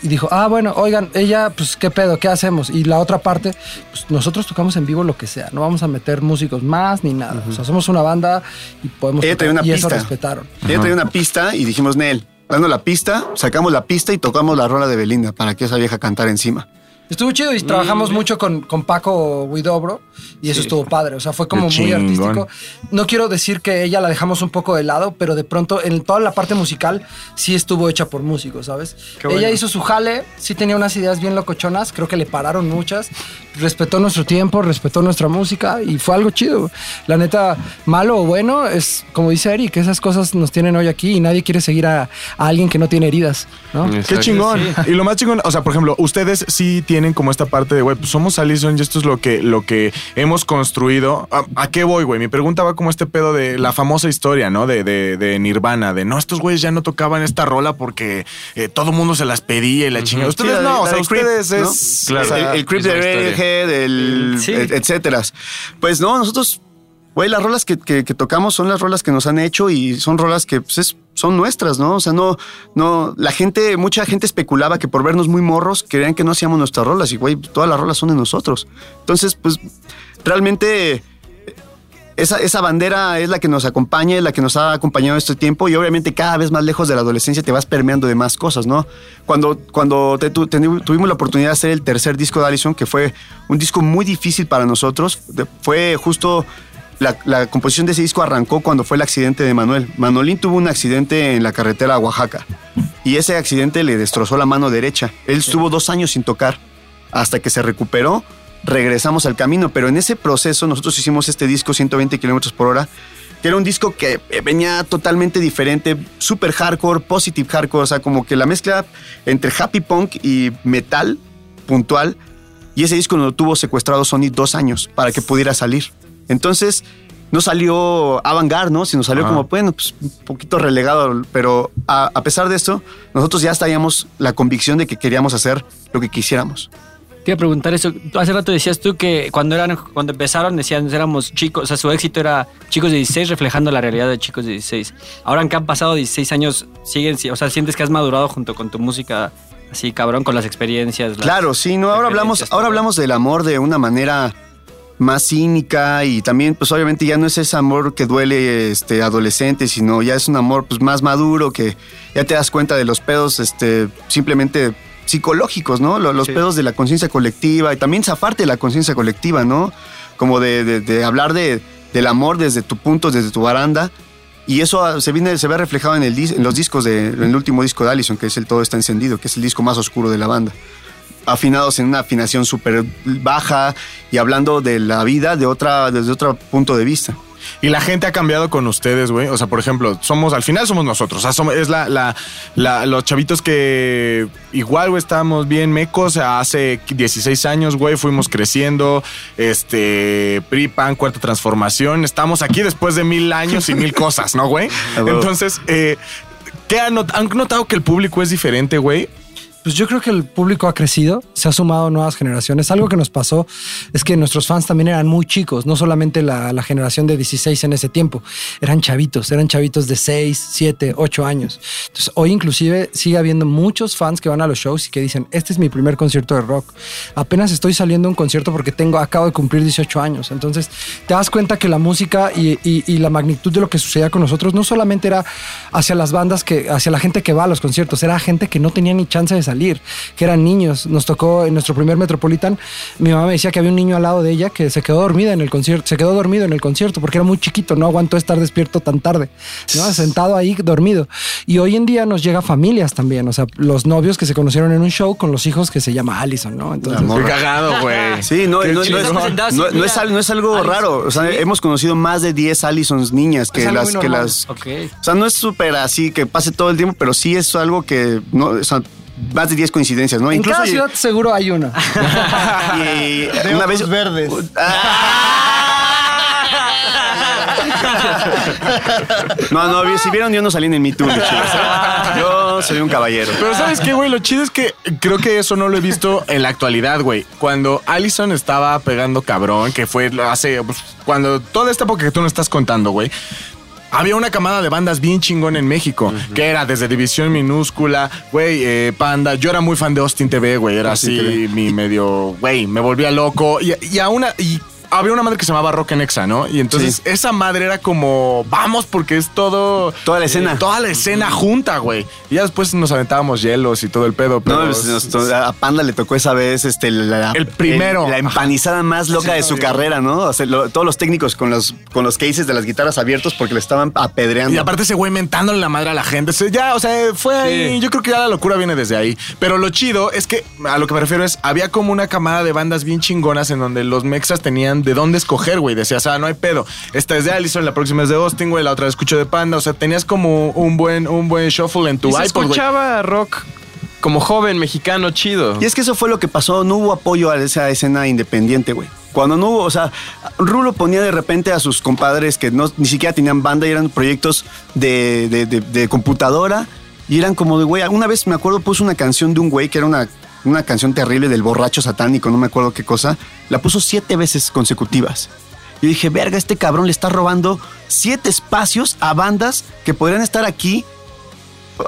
Speaker 5: Y dijo, ah, bueno, oigan, ella, pues, ¿qué pedo? ¿Qué hacemos? Y la otra parte, pues, nosotros tocamos en vivo lo que sea. No vamos a meter músicos más ni nada. O sea, somos una banda y podemos
Speaker 4: Ella
Speaker 5: tocar.
Speaker 4: una
Speaker 5: y eso
Speaker 4: pista.
Speaker 5: respetaron.
Speaker 4: Ella traía una pista y dijimos, Nel, dando la pista, sacamos la pista y tocamos la rola de Belinda para que esa vieja cantara encima.
Speaker 5: Estuvo chido y trabajamos mucho con, con Paco Huidobro y eso estuvo padre. O sea, fue como
Speaker 2: Qué
Speaker 5: muy
Speaker 2: chingón.
Speaker 5: artístico. No quiero decir que ella la dejamos un poco de lado, pero de pronto en toda la parte musical sí estuvo hecha por músicos, ¿sabes? Ella hizo su jale, sí tenía unas ideas bien locochonas, creo que le pararon muchas. Respetó nuestro tiempo, respetó nuestra música y fue algo chido. La neta, malo o bueno, es como dice Eric, esas cosas nos tienen hoy aquí y nadie quiere seguir a, a alguien que no tiene heridas, ¿no?
Speaker 2: Qué
Speaker 3: Exacto.
Speaker 2: chingón.
Speaker 3: Sí.
Speaker 2: Y lo más chingón, o sea, por ejemplo, ustedes sí tienen como esta parte de, güey, pues somos Allison y esto es lo que, lo que hemos construido. ¿A, a qué voy, güey? Mi pregunta va como este pedo de la famosa historia, ¿no? De, de, de Nirvana, de no, estos güeyes ya no tocaban esta rola porque eh, todo mundo se las pedía y la chingada. Ustedes
Speaker 4: Sí, la de-
Speaker 2: no,
Speaker 4: la
Speaker 2: o sea,
Speaker 4: de Creep,
Speaker 2: ustedes
Speaker 4: ¿no?
Speaker 2: es...
Speaker 3: Claro.
Speaker 2: o sea,
Speaker 4: el, el creep de. Radiohead, el,
Speaker 6: Sí.
Speaker 4: et- etcétera. Pues no, nosotros, güey, las rolas que, que- que tocamos son las rolas que nos han hecho y son rolas que pues, es- son nuestras, ¿no? O sea, no, no, la gente, mucha gente especulaba que por vernos muy morros creían que no hacíamos nuestras rolas y, güey, todas las rolas son de nosotros. Entonces, pues, realmente esa, esa bandera es la que nos acompaña, es la que nos ha acompañado este tiempo y obviamente cada vez más lejos de la adolescencia te vas permeando de más cosas, ¿no? Cuando, cuando tu- tuvimos la oportunidad de hacer el tercer disco de Allison, que fue un disco muy difícil para nosotros, fue justo... La, la composición de ese disco arrancó cuando fue el accidente de Manuel. Manolín tuvo un accidente en la carretera a Oaxaca y ese accidente le destrozó la mano derecha. Él estuvo dos años sin tocar hasta que se recuperó regresamos al camino, pero en ese proceso nosotros hicimos este disco 120 kilómetros por hora, que era un disco que eh, venía totalmente diferente, super hardcore, positive hardcore, o sea, como que la mezcla entre happy punk y metal puntual, y ese disco lo tuvo secuestrado Sony dos años para que pudiera salir. Entonces, no salió avant-garde, ¿no? Sino salió
Speaker 2: Ajá.
Speaker 4: como, bueno, pues un poquito relegado, pero a, a pesar de esto, nosotros ya traíamos la convicción de que queríamos hacer lo que quisiéramos
Speaker 6: Te iba a preguntar eso. Hace rato decías tú que cuando eran cuando empezaron decían éramos chicos, o sea, su éxito era chicos de 16 reflejando la realidad de chicos de 16. Ahora que han pasado 16 años, siguen, o sea, sientes que has madurado junto con tu música así cabrón con las experiencias. las
Speaker 4: Claro, sí, no, ahora hablamos, ahora hablamos del amor de una manera más cínica y también, pues obviamente ya no es ese amor que duele este, adolescente, sino ya es un amor pues, más maduro, que ya te das cuenta de los pedos este, simplemente psicológicos, ¿no? Lo- Los,
Speaker 6: Sí.
Speaker 4: pedos de la conciencia colectiva y también zafarte de la conciencia colectiva, ¿no? Como de, de- de hablar de, del amor desde tu punto, desde tu baranda. Y eso ah, se, viene, se ve reflejado en, el, en los discos, de, en el último disco de Allison, que es el Todo está encendido, que es el disco más oscuro de la banda afinados en una afinación súper baja y hablando de la vida de otra, desde otro punto de vista.
Speaker 2: Y la gente ha cambiado con ustedes, güey. O sea, por ejemplo, somos, al final somos nosotros. O sea, somos- es la, la, la- los chavitos que igual, güey, estábamos bien mecos. Hace 16 años, güey, fuimos creciendo. Este, PRI, PAN, cuarta transformación. Estamos aquí después de mil años y mil cosas, ¿no, güey? Entonces, eh, ¿qué han notado que el público es diferente, güey?
Speaker 5: Pues yo creo que el público ha crecido, se ha sumado nuevas generaciones. Algo que nos pasó es que nuestros fans también eran muy chicos, no solamente la, la generación de 16 en ese tiempo, eran chavitos, eran chavitos de 6, 7, 8 años. Entonces hoy inclusive sigue habiendo muchos fans que van a los shows y que dicen, este es mi primer concierto de rock. Apenas estoy saliendo a un concierto porque tengo, acabo de cumplir 18 años. Entonces te das cuenta que la música y, y- y la magnitud de lo que sucedía con nosotros no solamente era hacia las bandas, que, hacia la gente que va a los conciertos, era gente que no tenía ni chance de salir, que eran niños. Nos tocó en nuestro primer Metropolitan, mi mamá me decía que había un niño al lado de ella que se quedó dormida en el concierto, se quedó dormido en el concierto porque era muy chiquito, no aguantó estar despierto tan tarde, ¿no? sentado ahí dormido. Y hoy en día nos llega familias también, o sea, los novios que se conocieron en un show con los hijos que se llama Allison, ¿no? Entonces,
Speaker 2: Qué cagado, güey.
Speaker 4: Sí, no, no, no es, no- es no es algo
Speaker 6: Allison,
Speaker 4: raro. O sea,
Speaker 6: ¿sí?
Speaker 4: hemos conocido más de 10 Allisons niñas que las que las.
Speaker 6: Ok.
Speaker 4: O sea, no es súper así que pase todo el tiempo, pero sí es algo que no, o sea, más de 10 coincidencias, ¿no?
Speaker 5: en cada
Speaker 4: y-
Speaker 5: ciudad seguro hay una.
Speaker 4: y una vez
Speaker 5: verdes.
Speaker 4: No, no, si vieron yo no salí en mi tour, chicos. Yo soy un caballero.
Speaker 2: Pero ¿sabes qué, güey? Lo chido es que creo que eso no lo he visto en la actualidad, güey. Cuando Allison estaba pegando cabrón, que fue hace... pues, cuando toda esta época que tú nos estás contando, güey. Había una camada de bandas bien chingón en México, que era desde División Minúscula, güey, eh, Panda. Yo era muy fan de Austin TV, güey. Era
Speaker 4: Austin
Speaker 2: así
Speaker 4: TV.
Speaker 2: mi medio, güey, me volvía loco. Y, y a una... Y, había una madre que se llamaba Rock en Exa, ¿no? Y entonces
Speaker 4: Sí.
Speaker 2: esa madre era como, vamos, porque es todo...
Speaker 4: Toda la escena.
Speaker 2: toda la escena junta, güey. Y ya después nos aventábamos hielos y todo el pedo, pero...
Speaker 4: No, pues, nos to- a Panda le tocó esa vez este, la,
Speaker 2: El primero.
Speaker 4: la empanizada más loca de su carrera, ¿no? O sea, lo- todos los técnicos con los, con los cases de las guitarras abiertos porque le estaban apedreando.
Speaker 2: Y aparte ese güey mentándole la madre a la gente. Se- Ya, o sea, fue ahí. Yo creo que ya la locura viene desde ahí. Pero lo chido es que, a lo que me refiero es, había como una camada de bandas bien chingonas en donde los mexas tenían de dónde escoger, güey. Decías, ah, no hay pedo. Esta es de Allison, la próxima es de Austin, güey. La otra escucho de Panda. O sea, tenías como un buen, un buen shuffle en tu
Speaker 3: Y
Speaker 2: iPod,
Speaker 3: escuchaba rock como joven mexicano chido.
Speaker 4: Y es que eso fue lo que pasó, no hubo apoyo a esa escena independiente, güey. Cuando no hubo, o sea, Rulo ponía de repente a sus compadres que no, ni siquiera tenían banda y eran proyectos de, de- de- de computadora y eran como de, güey, una vez me acuerdo puso una canción de un güey que era una, una canción terrible del borracho satánico, no me acuerdo qué cosa, la puso siete veces consecutivas. Yo dije, verga, este cabrón le está robando siete espacios a bandas que podrían estar aquí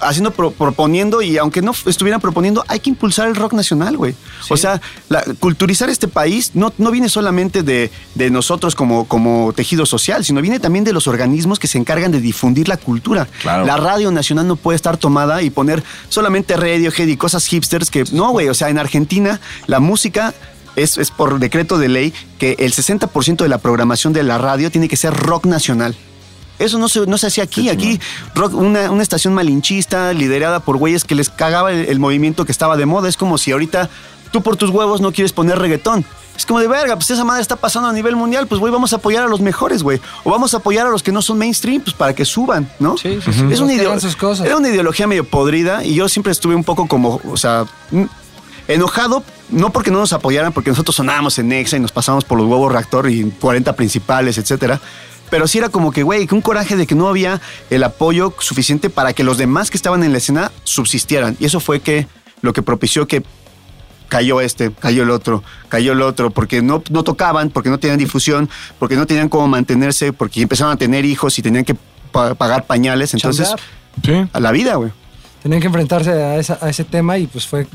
Speaker 4: haciendo, pro- proponiendo, y aunque no estuvieran proponiendo, hay que impulsar el rock nacional, güey. O sea, la- culturizar este país no, no viene solamente de, de nosotros como, como tejido social, sino viene también de los organismos que se encargan de difundir la cultura.
Speaker 2: Claro.
Speaker 4: La radio nacional no puede estar tomada y poner solamente Radiohead y cosas hipsters que, no, güey, o sea, en Argentina la música... Es, es por decreto de ley que el 60% de la programación de la radio tiene que ser rock nacional. Eso no se, no se hacía aquí. Aquí, rock, una, una estación malinchista liderada por güeyes que les cagaba el, el movimiento que estaba de moda. Es como si ahorita tú por tus huevos no quieres poner reggaetón. Es como de verga, pues esa madre está pasando a nivel mundial, pues güey, vamos a apoyar a los mejores, güey. O vamos a apoyar a los que no son mainstream, pues para que suban, ¿no?
Speaker 5: Sí, sí, sí.
Speaker 4: Es una,
Speaker 5: cosas.
Speaker 4: era una ideología medio podrida y yo siempre estuve un poco como, o sea, enojado, no porque no nos apoyaran, porque nosotros sonábamos en Nexa y nos pasamos por los huevos reactor y 40 principales, etcétera. Pero sí era como que, güey, que un coraje de que no había el apoyo suficiente para que los demás que estaban en la escena subsistieran. Y eso fue que lo que propició que cayó este, cayó el otro, cayó el otro, porque no, no tocaban, porque no tenían difusión, porque no tenían cómo mantenerse, porque empezaron a tener hijos y tenían que pa- pagar pañales. Entonces.
Speaker 2: Sí.
Speaker 4: a la vida, güey.
Speaker 5: Tenían que enfrentarse a, esa- a ese tema y pues fue...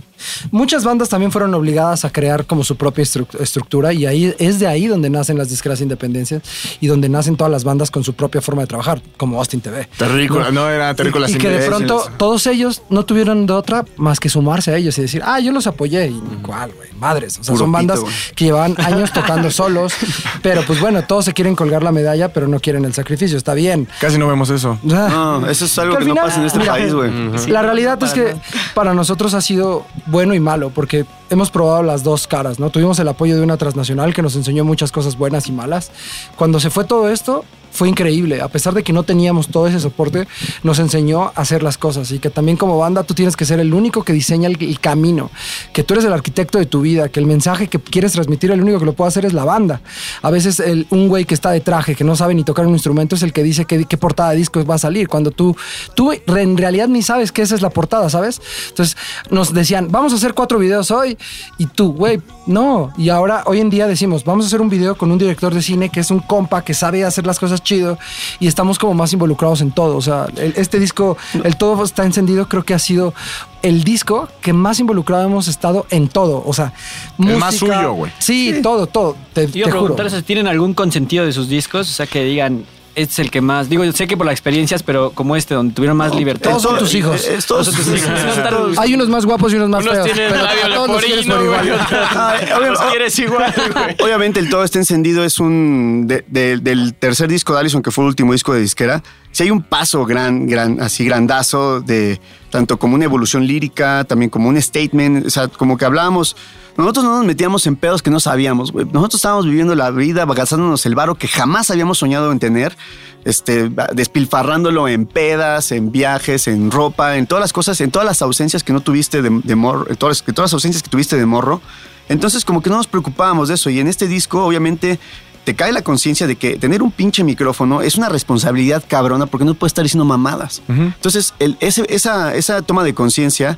Speaker 5: Muchas bandas también fueron obligadas a crear como su propia estru- estructura y ahí es de ahí donde nacen las disqueras independencias y donde nacen todas las bandas con su propia forma de trabajar, como Austin TV.
Speaker 2: Terrícola, no, era terrícola
Speaker 5: y, y que de pronto todos ellos no tuvieron de otra más que sumarse a ellos y decir, ah, yo los apoyé. Y cuál, güey, madres. O sea,
Speaker 4: Puro
Speaker 5: son bandas
Speaker 4: pito,
Speaker 5: que llevaban años tocando solos, pero pues bueno, todos se quieren colgar la medalla, pero no quieren el sacrificio. Está bien.
Speaker 2: Casi no vemos eso.
Speaker 4: No, eso es algo
Speaker 5: Que
Speaker 4: no pasa en este
Speaker 5: mira,
Speaker 4: país, güey.
Speaker 5: La realidad es que para nosotros ha sido bueno y malo, porque hemos probado las dos caras, ¿no? Tuvimos el apoyo de una transnacional que nos enseñó muchas cosas buenas y malas. Cuando se fue todo esto, fue increíble. A pesar de que no teníamos todo ese soporte, nos enseñó a hacer las cosas y que también como banda tú tienes que ser el único que diseña el, camino, que tú eres el arquitecto de tu vida, que el mensaje que quieres transmitir, el único que lo puede hacer es la banda. A veces el- un güey que está de traje, que no sabe ni tocar un instrumento, es el que dice qué, portada de disco va a salir. Cuando tú, tú en realidad ni sabes que esa es la portada, ¿sabes? Entonces nos decían, vamos a hacer cuatro videos hoy y tú, güey, no. Y ahora, hoy en día decimos, vamos a hacer un video con un director de cine que es un compa que sabe hacer las cosas chido y estamos como más involucrados en todo. O sea, el- este disco, el todo está encendido, creo que ha sido el disco que más involucrado hemos estado en todo. O sea,
Speaker 2: El más suyo, güey.
Speaker 5: Sí, todo, todo. Te,
Speaker 6: Yo
Speaker 5: te
Speaker 6: iba a
Speaker 5: juro.
Speaker 6: preguntar si tienen algún consentido de sus discos, o sea, que digan, este es el que más. Digo, yo sé que por las experiencias, pero como este, donde tuvieron más libertad.
Speaker 5: todos son tus hijos.
Speaker 4: Es- todos-
Speaker 5: Hay unos más guapos y unos más
Speaker 3: Unos
Speaker 5: feos.
Speaker 3: tienen
Speaker 5: pero
Speaker 3: labio
Speaker 5: todos los quieres por igual.
Speaker 3: Los quieres igual, güey.
Speaker 4: Obviamente el todo está encendido es un de- de- del tercer disco de Allison que fue el último disco de disquera. Si hay un paso gran, gran, así grandazo de tanto como una evolución lírica, también como un statement, o sea, como que hablábamos. Nosotros no nos metíamos en pedos que no sabíamos, güey. Nosotros estábamos viviendo la vida, gastándonos el varo que jamás habíamos soñado en tener, este, despilfarrándolo en pedas, en viajes, en ropa, en todas las cosas, en todas las ausencias que no tuviste de, de morro, en todas, en todas las ausencias que tuviste de morro. Entonces, como que no nos preocupábamos de eso. Y en este disco, obviamente, te cae la conciencia de que tener un pinche micrófono es una responsabilidad cabrona porque no puedes estar diciendo mamadas. Entonces, el- ese- esa, esa toma de conciencia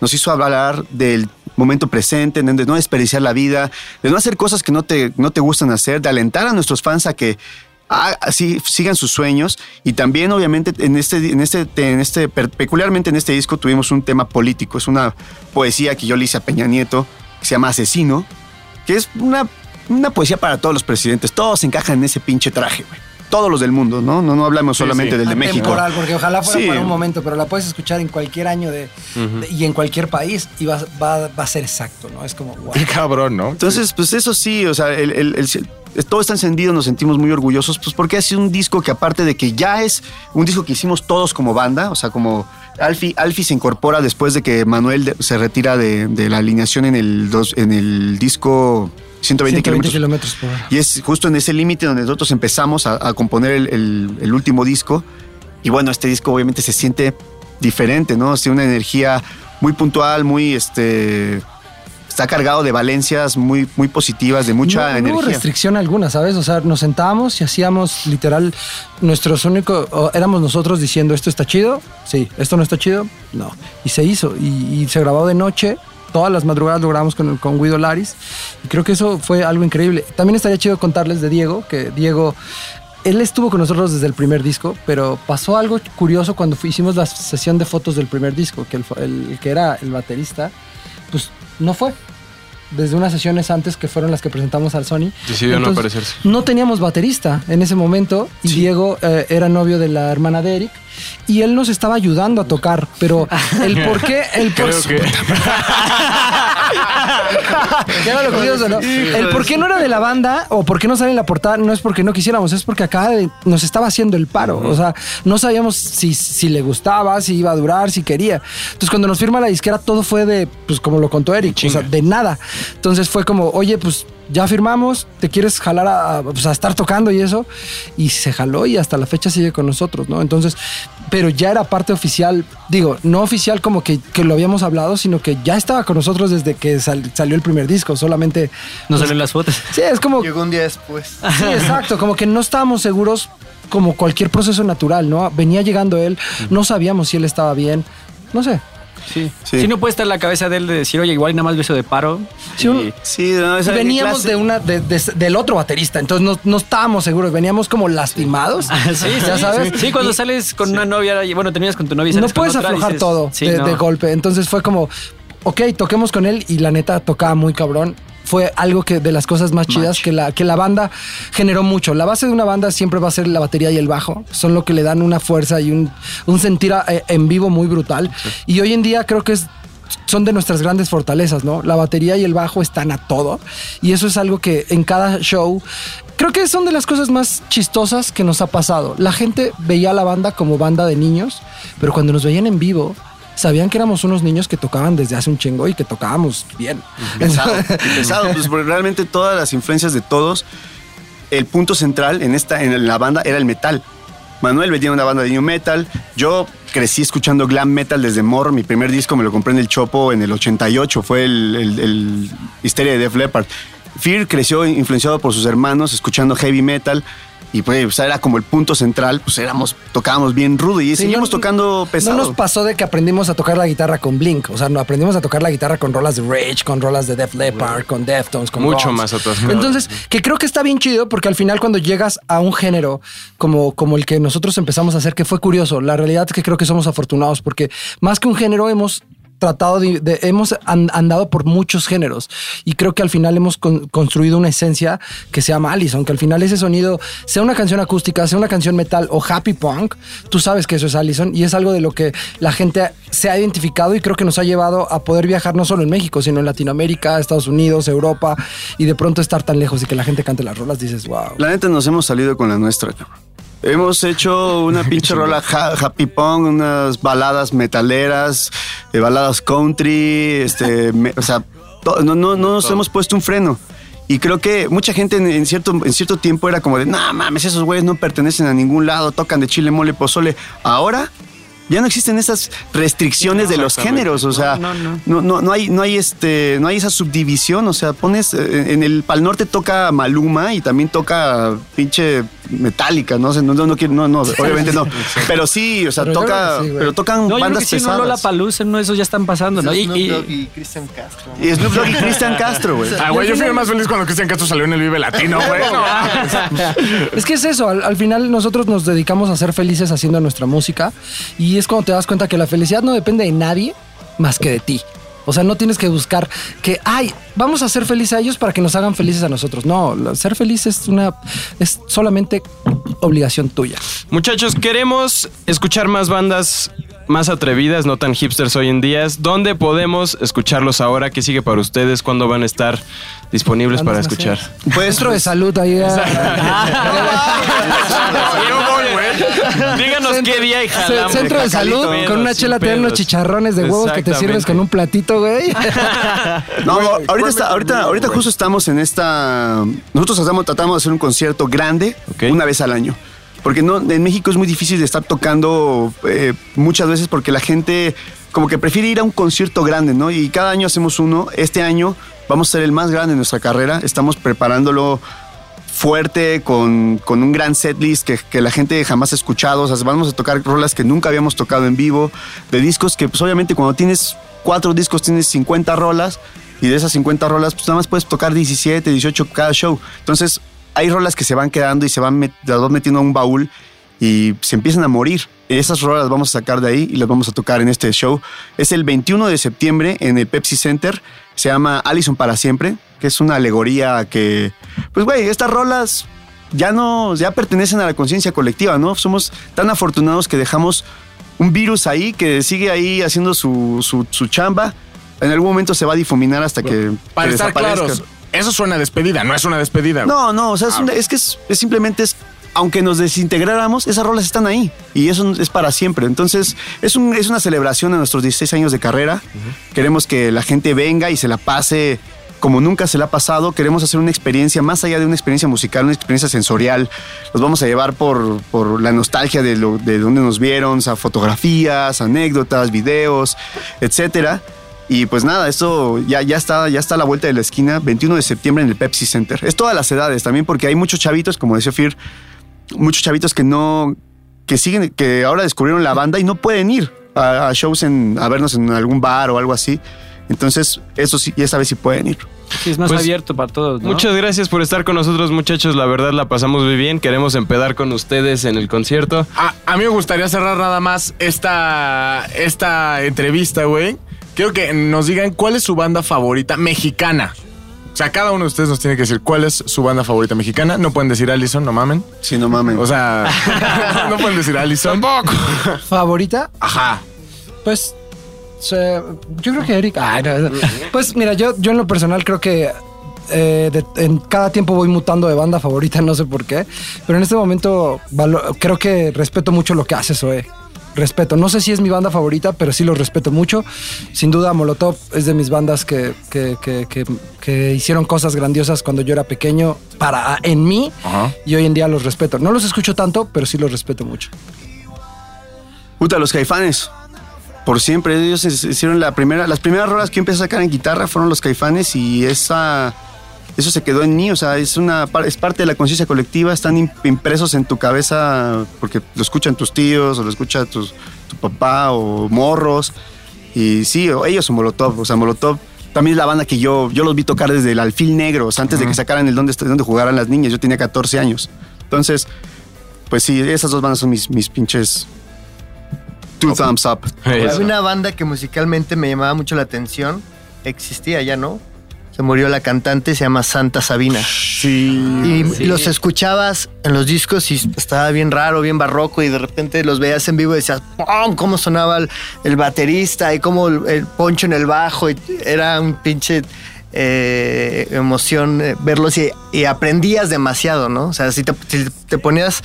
Speaker 4: nos hizo hablar del momento presente, de no desperdiciar la vida, de no hacer cosas que no te, no te gustan hacer, de alentar a nuestros fans a que así sigan sus sueños. Y también obviamente en este en este en este peculiarmente en este disco tuvimos un tema político, es una poesía que yo le hice a Peña Nieto que se llama Asesino, que es una una poesía para todos los presidentes, todos encajan en ese pinche traje, güey. Todos los del mundo, ¿no? No, no hablamos solamente
Speaker 2: sí.
Speaker 4: del de México.
Speaker 5: Temporal, porque ojalá fuera
Speaker 4: Sí.
Speaker 5: para un momento, pero la puedes escuchar en cualquier año de, de- y en cualquier país y va, va- va a ser exacto, ¿no? Es como, wow.
Speaker 2: Qué cabrón, ¿no?
Speaker 4: Entonces, pues eso sí, o sea, el, el- el- todo está encendido, nos sentimos muy orgullosos, pues porque ha sido un disco que aparte de que ya es un disco que hicimos todos como banda, o sea, como Alfie, Alfie se incorpora después de que Manuel se retira de, de la alineación en el, dos, en el disco 120,
Speaker 5: 120
Speaker 4: kilómetros.
Speaker 5: kilómetros por hora.
Speaker 4: Y es justo en ese límite donde nosotros empezamos a, a componer el, el- el último disco. Y bueno, este disco obviamente se siente diferente, ¿no? Tiene una energía muy puntual, muy este. Está cargado de valencias muy, muy positivas, de mucha
Speaker 5: no, no hubo
Speaker 4: energía.
Speaker 5: restricción alguna, ¿sabes? O sea, nos sentábamos y hacíamos literal nuestros únicos, éramos nosotros diciendo esto está chido, sí, esto no está chido, no. Y se hizo y, y se grabó de noche. Todas las madrugadas lo grabamos con, con Guido Laris y creo que eso fue algo increíble. También estaría chido contarles de Diego, que Diego, él estuvo con nosotros desde el primer disco, pero pasó algo curioso cuando hicimos la sesión de fotos del primer disco, que el- el que era el baterista, pues no fue. Desde unas sesiones antes que fueron las que presentamos al Sony.
Speaker 3: Decidió no aparecerse.
Speaker 5: No teníamos baterista en ese momento y Diego eh, era novio de la hermana de Eric y él nos estaba ayudando a tocar, pero el por qué, el por
Speaker 3: Creo que.
Speaker 5: ¿Qué no? El por qué no era de la banda o por qué no sale en la portada no es porque no quisiéramos, es porque acá nos estaba haciendo el paro. O sea, no sabíamos si, si le gustaba, si iba a durar, si quería. Entonces, cuando nos firma la disquera, todo fue de, pues como lo contó Eric, o sea, de nada. Entonces fue como, oye, pues ya firmamos, te quieres jalar a, a, pues, a estar tocando y eso. Y se jaló y hasta la fecha sigue con nosotros, ¿no? Entonces, pero ya era parte oficial, digo, no oficial como que, que lo habíamos hablado, sino que ya estaba con nosotros desde que sal- salió el primer disco, solamente...
Speaker 6: No salen las fotos.
Speaker 5: Sí, es como...
Speaker 7: Llegó un día después.
Speaker 5: Sí, exacto, como que no estábamos seguros como cualquier proceso natural, ¿no? Venía llegando él, no sabíamos si él estaba bien, no sé.
Speaker 6: Sí.
Speaker 4: Sí.
Speaker 6: Sí. no puede estar en la cabeza de él de decir, oye, igual y nada más beso de paro.
Speaker 5: Sí,
Speaker 6: Y-
Speaker 4: Sí, no,
Speaker 5: veníamos
Speaker 4: clase-
Speaker 5: de una de- de- del otro baterista, entonces no, no estábamos seguros, veníamos como lastimados.
Speaker 6: Ah, Sí,
Speaker 5: ya sabes.
Speaker 6: Sí, cuando
Speaker 5: Y
Speaker 6: sales con una novia, y bueno, terminas con tu novia y
Speaker 5: no
Speaker 6: con
Speaker 5: puedes
Speaker 6: otra,
Speaker 5: aflojar
Speaker 6: dices,
Speaker 5: todo
Speaker 6: sí,
Speaker 5: de,
Speaker 6: no.
Speaker 5: de golpe. Entonces fue como, ok, toquemos con él y la neta tocaba muy cabrón. Fue algo que de las cosas más chidas que la, que la banda generó mucho. La base de una banda siempre va a ser la batería y el bajo. Son lo que le dan una fuerza y un, un sentir a- eh, en vivo muy brutal. Y hoy en día creo que es son de nuestras grandes fortalezas, ¿no? La batería y el bajo están a todo. Y eso es algo que en cada show, creo que son de las cosas más chistosas que nos ha pasado. La gente veía a la banda como banda de niños, pero cuando nos veían en vivo, sabían que éramos unos niños que tocaban desde hace un chingo y que tocábamos bien.
Speaker 4: pesado, y pesado, pues porque realmente todas las influencias de todos, el punto central en esta, en la banda era el metal. Manuel venía de una banda de new metal. Yo crecí escuchando glam metal desde morro. Mi primer disco me lo compré en el Chopo en el 88. Fue el, el, el Histeria de Def Leppard. Fear creció influenciado por sus hermanos escuchando heavy metal. Y pues o sea, era como el punto central. Pues éramos, tocábamos bien rudo y
Speaker 5: Sí,
Speaker 4: seguimos
Speaker 5: no-
Speaker 4: tocando pesado.
Speaker 5: No nos pasó de que aprendimos a tocar la guitarra con Blink. O sea, no aprendimos a tocar la guitarra con rolas de Rage, con rolas de Def Leppard, con Deftones, con
Speaker 3: Mucho más atrás.
Speaker 5: Entonces, que creo que está bien chido porque al final cuando llegas a un género como, como el que nosotros empezamos a hacer, que fue curioso, la realidad es que creo que somos afortunados porque más que un género hemos tratado de, hemos an- andado por muchos géneros y creo que al final hemos con- construido una esencia que se llama Allison, que al final ese sonido, sea una canción acústica, sea una canción metal o happy punk, tú sabes que eso es Allison y es algo de lo que la gente se ha identificado y creo que nos ha llevado a poder viajar no solo en México, sino en Latinoamérica, Estados Unidos, Europa y de pronto estar tan lejos y que la gente cante las rolas, dices, wow.
Speaker 4: La neta nos hemos salido con la nuestra. Hemos hecho una pinche rola ha- happy punk, unas baladas metaleras, eh, baladas country, este, me- o sea, to- no, no, no nos hemos puesto un freno. Y creo que mucha gente en, en cierto, en cierto tiempo era como de, no mames, esos güeyes no pertenecen a ningún lado, tocan de chile, mole, pozole. Ahora ya no existen esas restricciones de los géneros, o sea,
Speaker 6: No, no,
Speaker 4: no, no, no hay, no hay este, no hay esa subdivisión. O sea, pones eh, en el Pal Norte toca Maluma y también toca pinche Metallica, no sé, no, no, no, quiero- no, no, obviamente no. Pero sí, o sea,
Speaker 5: Pero
Speaker 4: toca,
Speaker 5: sí,
Speaker 4: pero tocan
Speaker 6: No, yo creo
Speaker 4: bandas
Speaker 6: que no,
Speaker 4: pesadas.
Speaker 6: Lola Palusa, no, esos ya están pasando, ¿no? Y,
Speaker 7: Snoop
Speaker 6: y-
Speaker 7: Dogg y Cristian Castro.
Speaker 4: y Snoop Dogg y Cristian Castro, güey.
Speaker 2: Ah, güey, yo fui el más feliz cuando Cristian Castro salió en el Vive Latino, güey. No,
Speaker 5: Es que es eso, al, al final nosotros nos dedicamos a ser felices haciendo nuestra música y es cuando te das cuenta que la felicidad no depende de nadie más que de ti. O sea, no tienes que buscar que, ay, vamos a ser felices a ellos para que nos hagan felices a nosotros. No, ser feliz es una, es solamente obligación tuya.
Speaker 3: Muchachos, queremos escuchar más bandas más atrevidas, no tan hipsters hoy en día. ¿Dónde podemos escucharlos ahora? ¿Qué sigue para ustedes? ¿Cuándo van a estar disponibles para escuchar?
Speaker 4: Pues,
Speaker 5: Centro de salud ahí.
Speaker 3: Yo voy, güey. Díganos qué día y jalamos.
Speaker 5: Centro de salud, con una chela te dan unos chicharrones de huevos que te sirves con un platito, güey.
Speaker 4: No, ahorita, está- ahorita, ahorita justo estamos en esta. Nosotros tratamos, tratamos de hacer un concierto grande una vez al año. Porque no, en México es muy difícil de estar tocando eh, muchas veces porque la gente como que prefiere ir a un concierto grande, ¿no? Y cada año hacemos uno. Este año vamos a ser el más grande de nuestra carrera. Estamos preparándolo fuerte, con, con un gran setlist que, que la gente jamás ha escuchado. O sea, vamos a tocar rolas que nunca habíamos tocado en vivo, de discos que, pues obviamente, cuando tienes cuatro discos, tienes 50 rolas, y de esas 50 rolas, pues nada más puedes tocar 17, 18 cada show. Entonces, hay rolas que se van quedando y se van, las vas metiendo a un baúl y se empiezan a morir. Esas rolas las vamos a sacar de ahí y las vamos a tocar en este show. Es el 21 de septiembre en el Pepsi Center. Se llama Allison para siempre, que es una alegoría que, pues güey, estas rolas ya no, ya pertenecen a la conciencia colectiva, ¿no? Somos tan afortunados que dejamos un virus ahí que sigue ahí haciendo su, su, su chamba. En algún momento se va a difuminar hasta que,
Speaker 2: Para
Speaker 4: que
Speaker 2: estar
Speaker 4: desaparezca.
Speaker 2: claros, eso suena a despedida, no es una despedida. güey.
Speaker 4: No, no, o sea, es, un- es que es, es simplemente es, aunque nos desintegráramos, esas rolas están ahí y eso es para siempre. Entonces, es, un, es una celebración de nuestros 16 años de carrera. Queremos que la gente venga y se la pase como nunca se la ha pasado. Queremos hacer una experiencia más allá de una experiencia musical, una experiencia sensorial. Los vamos a llevar por, por la nostalgia de, lo, de donde nos vieron, o sea, fotografías, anécdotas, videos, etcétera. Y pues nada, esto ya, ya, está, ya está a la vuelta de la esquina, 21 de septiembre en el Pepsi Center. Es todas las edades también, porque hay muchos chavitos, como decía Fir, muchos chavitos que no, que siguen, que ahora descubrieron la banda y no pueden ir. a, a shows en, a vernos en algún bar o algo así. Entonces, eso sí, esa vez sí pueden ir.
Speaker 6: Sí, es más
Speaker 3: Pues,
Speaker 6: abierto para todos. ¿no?
Speaker 3: Muchas gracias por estar con nosotros, muchachos. La verdad la pasamos muy bien. Queremos empedar con ustedes en el concierto.
Speaker 2: A, a mí me gustaría cerrar nada más esta, esta entrevista, güey. Quiero que nos digan cuál es su banda favorita mexicana. O sea, cada uno de ustedes nos tiene que decir cuál es su banda favorita mexicana. No pueden decir Allison, no mamen.
Speaker 4: Si no mamen.
Speaker 2: O sea, no pueden decir Allison. Tampoco.
Speaker 5: ¿Favorita?
Speaker 2: Ajá.
Speaker 5: Pues yo creo que Eric. Ay, no, no. Pues mira, yo, yo en lo personal creo que eh, de- en cada tiempo voy mutando de banda favorita, no sé por qué. Pero en este momento valo- creo que respeto mucho lo que hace Zoe. Respeto. No sé si es mi banda favorita, pero sí lo respeto mucho. Sin duda, Molotov es de mis bandas que, que- que- que- hicieron cosas grandiosas cuando yo era pequeño para en mí.
Speaker 2: Ajá.
Speaker 5: Y hoy en día los respeto. No los escucho tanto, pero sí los respeto mucho.
Speaker 4: Puta, los caifanes. Por siempre, ellos hicieron la primera, las primeras rolas que yo empecé a sacar en guitarra fueron los caifanes y esa, eso se quedó en mí, o sea, es, una, es parte de la conciencia colectiva, están im- impresos en tu cabeza porque lo escuchan tus tíos o lo escucha tus- tu papá o morros. Y sí, o- ellos son Molotov, o sea, Molotov también es la banda que yo, yo los vi tocar desde el alfil negro, o sea, antes de que sacaran el donde, donde jugaran las niñas, yo tenía 14 años. Entonces, pues sí, esas dos bandas son mis, mis pinches two thumbs up.
Speaker 7: Había una banda que musicalmente me llamaba mucho la atención. Existía ya, ¿no? Se murió la cantante, se llama Santa Sabina.
Speaker 2: Sí.
Speaker 7: Y los escuchabas en los discos y estaba bien raro, bien barroco y de repente los veías en vivo y decías, ¡pum! cómo sonaba el, el baterista y cómo el, el poncho en el bajo. y era un pinche eh, emoción eh, verlos y, y aprendías demasiado, ¿no? O sea, si te, si te ponías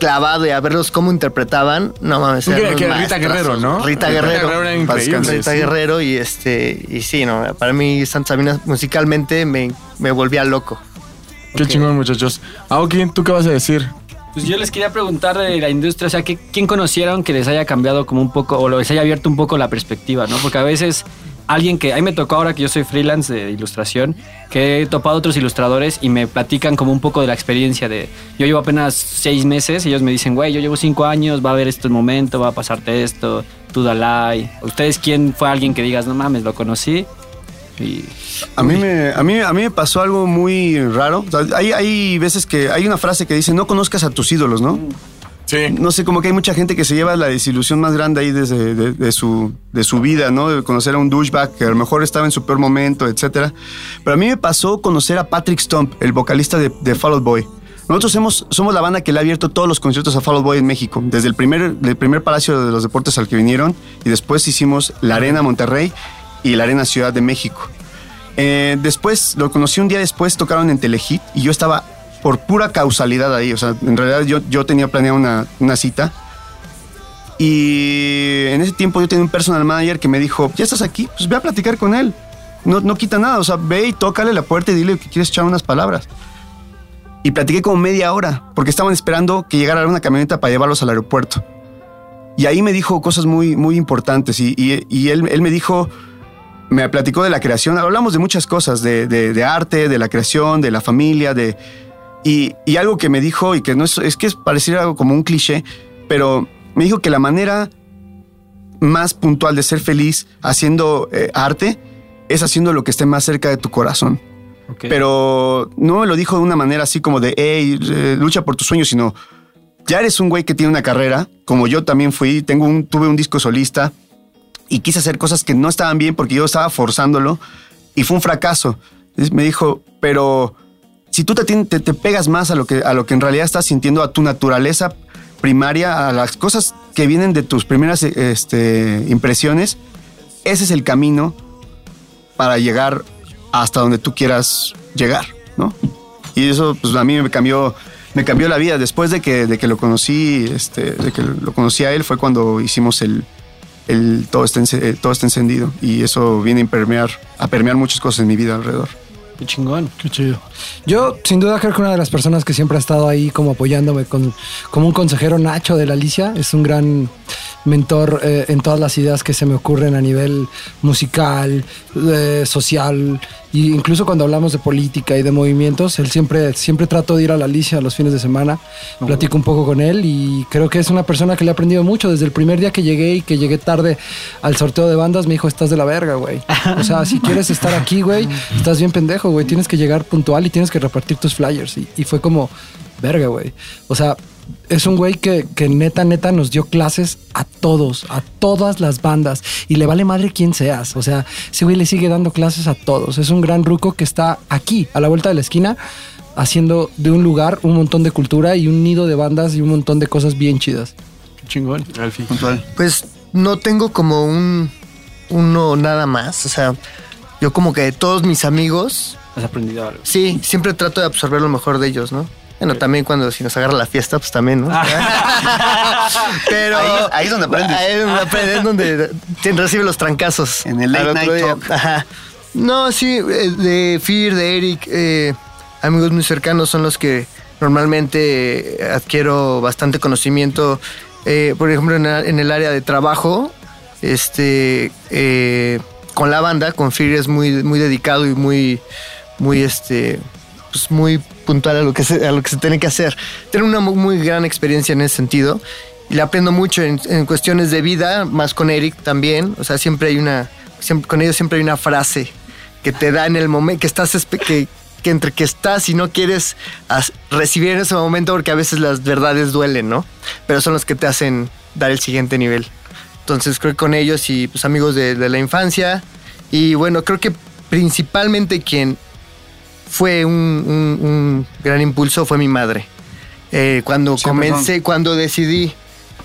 Speaker 7: clavado y a verlos cómo interpretaban, no mames. Eran
Speaker 2: que Rita. Guerrero, ¿no?
Speaker 7: Rita
Speaker 2: Rita
Speaker 7: Guerrero.
Speaker 2: Guerrero era increíble,
Speaker 7: Rita
Speaker 2: sí.
Speaker 7: Guerrero y este y sí, no, para mí Santa Sabina musicalmente me, me volvía loco.
Speaker 2: Qué chingón, muchachos. Aoki, ¿tú qué vas a decir?
Speaker 6: Pues yo les quería preguntar de la industria, o sea, ¿qué- ¿quién conocieron que les haya cambiado como un poco, o les haya abierto un poco la perspectiva, ¿no? Porque a veces alguien que, a mí me tocó ahora que yo soy freelance de ilustración, que he topado otros ilustradores y me platican como un poco de la experiencia de, yo llevo apenas seis meses y ellos me dicen, güey, yo llevo cinco años, va a haber esto el momento, va a pasarte esto, tú dalai. ¿Ustedes quién fue alguien que digas, no mames, lo conocí? Y
Speaker 4: A mí, me, a, mí, a mí me pasó algo muy raro. Hay, hay veces que hay una frase que dice, no conozcas a tus ídolos, ¿no? No sé, como que hay mucha gente que se lleva la desilusión más grande ahí desde de, de su, de su vida, ¿no? De conocer a un douchebag que a lo mejor estaba en su peor momento, etcétera. Pero a mí me pasó conocer a Patrick Stump, el vocalista de, de Fall Out Boy. Nosotros hemos, somos la banda que le ha abierto todos los conciertos a Fall Out Boy en México, desde el primer, el primer Palacio de los Deportes al que vinieron, y después hicimos la Arena Monterrey y la Arena Ciudad de México. Eh, después, lo conocí un día después, tocaron en Telehit y yo estaba por pura causalidad ahí. O sea, en realidad yo, yo tenía planeado una, una cita. Y en ese tiempo yo tenía un personal manager que me dijo, ya estás aquí, pues ve a platicar con él. No, no quita nada, o sea, ve y tócale la puerta y dile que quieres echar unas palabras. Y platiqué como media hora, porque estaban esperando que llegara una camioneta para llevarlos al aeropuerto. Y ahí me dijo cosas muy, muy importantes. Y, y- y él, él me dijo, me platicó de la creación. Hablamos de muchas cosas, de, de- de arte, de la creación, de la familia, de... Y, y algo que me dijo, y que no es, es que es pareciera algo como un cliché, pero me dijo que la manera más puntual de ser feliz haciendo eh, arte es haciendo lo que esté más cerca de tu corazón. Pero no me lo dijo de una manera así como de, hey, eh, lucha por tus sueños, sino ya eres un güey que tiene una carrera, como yo también fui, tengo un, tuve un disco solista y quise hacer cosas que no estaban bien porque yo estaba forzándolo y fue un fracaso. Entonces me dijo, pero si tú te, pegas más a lo, que, a lo que en realidad estás sintiendo, a tu naturaleza primaria, a las cosas que vienen de tus primeras este, impresiones, ese es el camino para llegar hasta donde tú quieras llegar, ¿no? Y eso, pues a mí me cambió, me cambió la vida. Después de que, de que lo conocí, este, de que lo conocí a él, fue cuando hicimos el, el todo, está eh, todo está encendido. Y eso viene a permear, a permear muchas cosas en mi vida alrededor.
Speaker 6: Qué chingón.
Speaker 5: Qué chido. Yo, sin duda, creo que una de las personas que siempre ha estado ahí como apoyándome con, como un consejero Nacho de la Alicia es un gran mentor eh, en todas las ideas que se me ocurren a nivel musical, eh, social Y incluso cuando hablamos de política y de movimientos, él siempre, siempre trato de ir a la Alicia a los fines de semana, platico un poco con él y creo que es una persona que le he aprendido mucho. Desde el primer día que llegué y que llegué tarde al sorteo de bandas, me dijo, estás de la verga, güey. O sea, si quieres estar aquí, güey, estás bien pendejo, güey. Tienes que llegar puntual y tienes que repartir tus flyers. Y, y fue como, verga, güey. O sea, es un güey que, que neta, neta nos dio clases a todos, a todas las bandas. Y le vale madre quién seas. O sea, ese güey le sigue dando clases a todos. Es un gran ruco que está aquí, a la vuelta de la esquina, haciendo de un lugar un montón de cultura y un nido de bandas y un montón de cosas bien chidas.
Speaker 6: Chingón.
Speaker 3: Alfie.
Speaker 4: Puntual.
Speaker 7: Pues no tengo como un uno nada más. O sea, yo como que de todos mis amigos,
Speaker 6: Has aprendido algo.
Speaker 7: sí, siempre trato de absorber lo mejor de ellos, ¿no? Bueno, también cuando si nos agarra la fiesta, pues también, ¿no? Pero
Speaker 4: Ahí- ahí es donde aprendes.
Speaker 7: Ahí es donde aprendes, es donde recibe los trancazos.
Speaker 4: En el late night talk.
Speaker 7: Ajá. No, sí, eh, de Fear, de Eric, eh, amigos muy cercanos son los que normalmente eh, adquiero bastante conocimiento. Eh, por ejemplo, en, el área de trabajo, este, eh, con la banda, con Fear es muy, muy dedicado y muy, muy, este, pues muy puntual a lo que se, a lo que se tiene que hacer. Tengo una mu- muy gran experiencia en ese sentido y le aprendo mucho en, en cuestiones de vida, más con Eric también. O sea, siempre hay una, siempre- con ellos siempre hay una frase que te da en el momento que estás, que, que entre que estás y no quieres recibir en ese momento, porque a veces las verdades duelen, ¿no? Pero son los que te hacen dar el siguiente nivel. Entonces creo que con ellos y pues amigos de, de la infancia. Y bueno, creo que principalmente quien fue un, un- un gran impulso fue mi madre. Eh, cuando comencé, cuando decidí,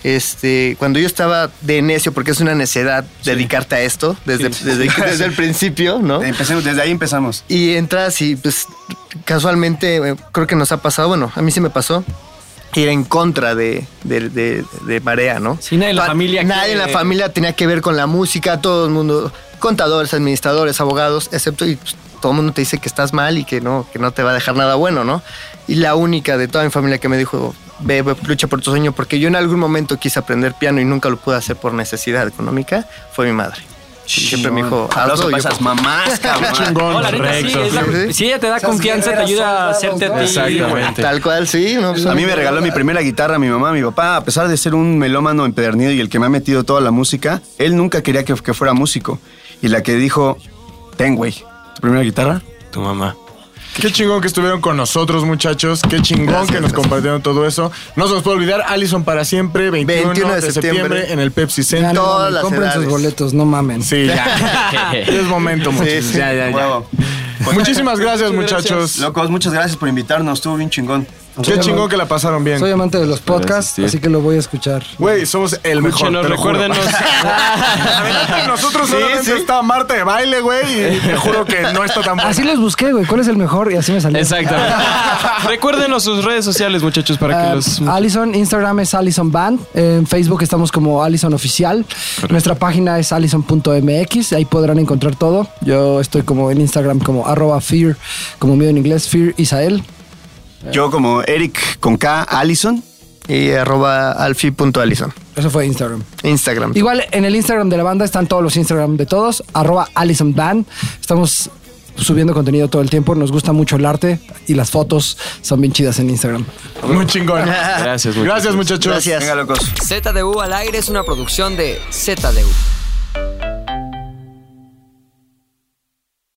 Speaker 7: este, cuando yo estaba de necio, porque es una necedad dedicarte a esto desde, desde, desde el principio, ¿no?
Speaker 4: Empecemos, desde ahí empezamos.
Speaker 7: Y entras y pues casualmente eh, creo que nos ha pasado, bueno, a mí sí me pasó, ir en contra de, de, de- de Marea, ¿no?
Speaker 6: Sí, nadie en la familia
Speaker 7: Nadie en la familia tenía que ver con la música, todo el mundo, contadores, administradores, abogados, excepto y pues, todo el mundo te dice que estás mal y que no, que no te va a dejar nada bueno, ¿no? Y la única de toda mi familia que me dijo, ve, ve, lucha por tu sueño, porque yo en algún momento quise aprender piano y nunca lo pude hacer por necesidad económica, fue mi madre. Siempre me dijo, hazlo.
Speaker 4: para esas mamás, cabrón.
Speaker 2: Chingón.
Speaker 6: Neta sí, es la-
Speaker 7: Sí.
Speaker 6: si ella te da confianza, te ayuda a hacerte a ti.
Speaker 3: Exactamente.
Speaker 7: Tal cual, sí. No, pues,
Speaker 4: A mí me regaló mi primera guitarra mi mamá, mi papá, a pesar de ser un melómano empedernido y el que me ha metido toda la música, él nunca quería que, que fuera músico. Y la que dijo, ten, güey, ¿tu primera guitarra?
Speaker 3: Tu mamá.
Speaker 2: Qué chingón que estuvieron con nosotros, muchachos. Qué chingón que nos compartieron todo eso. No se nos puede olvidar, Allison para siempre, 21,
Speaker 7: 21
Speaker 2: de,
Speaker 7: de
Speaker 2: septiembre.
Speaker 7: septiembre.
Speaker 2: en el Pepsi
Speaker 5: Ya,
Speaker 2: Center.
Speaker 7: Todas las
Speaker 5: compren sus boletos, no mamen.
Speaker 2: Sí, ya. es momento, muchachos.
Speaker 7: sí.
Speaker 2: Ya, ya, ya.
Speaker 4: Huevo.
Speaker 2: Muchísimas gracias, muchachos.
Speaker 4: Locos, muchas gracias por invitarnos, estuvo bien chingón.
Speaker 2: Qué chingón que la pasaron bien.
Speaker 5: Soy amante de los podcasts, así que lo voy a escuchar.
Speaker 2: Güey, somos el mejor.
Speaker 3: Escúchenos,
Speaker 2: te lo juro.
Speaker 3: recuérdenos.
Speaker 2: Adelante nosotros solamente está Marta de baile, güey. Y te juro que no está tan bueno.
Speaker 5: Así los busqué, güey. ¿Cuál es el mejor? Y así me salió.
Speaker 3: Exactamente. Recuérdenos sus redes sociales, muchachos, para que
Speaker 5: Ah,
Speaker 3: los.
Speaker 5: Allison, Instagram es Allison Band. En Facebook estamos como Allison Oficial. Nuestra página es allison.mx. Ahí podrán encontrar todo. Yo estoy como en Instagram como arroba fear, como mío en inglés, fear Isael.
Speaker 4: Yo como Eric con K, Allison.
Speaker 7: Y arroba alfi.alison.
Speaker 5: Eso fue Instagram.
Speaker 7: Instagram.
Speaker 5: Igual en el Instagram de la banda están todos los Instagram de todos, arroba Allison Band. Estamos subiendo contenido todo el tiempo. Nos gusta mucho el arte y las fotos son bien chidas en Instagram.
Speaker 2: Muy chingón.
Speaker 3: Gracias, muchachos.
Speaker 2: Gracias, muchachos.
Speaker 7: Gracias.
Speaker 4: Venga, locos.
Speaker 8: ZDU al aire es una producción de ZDU.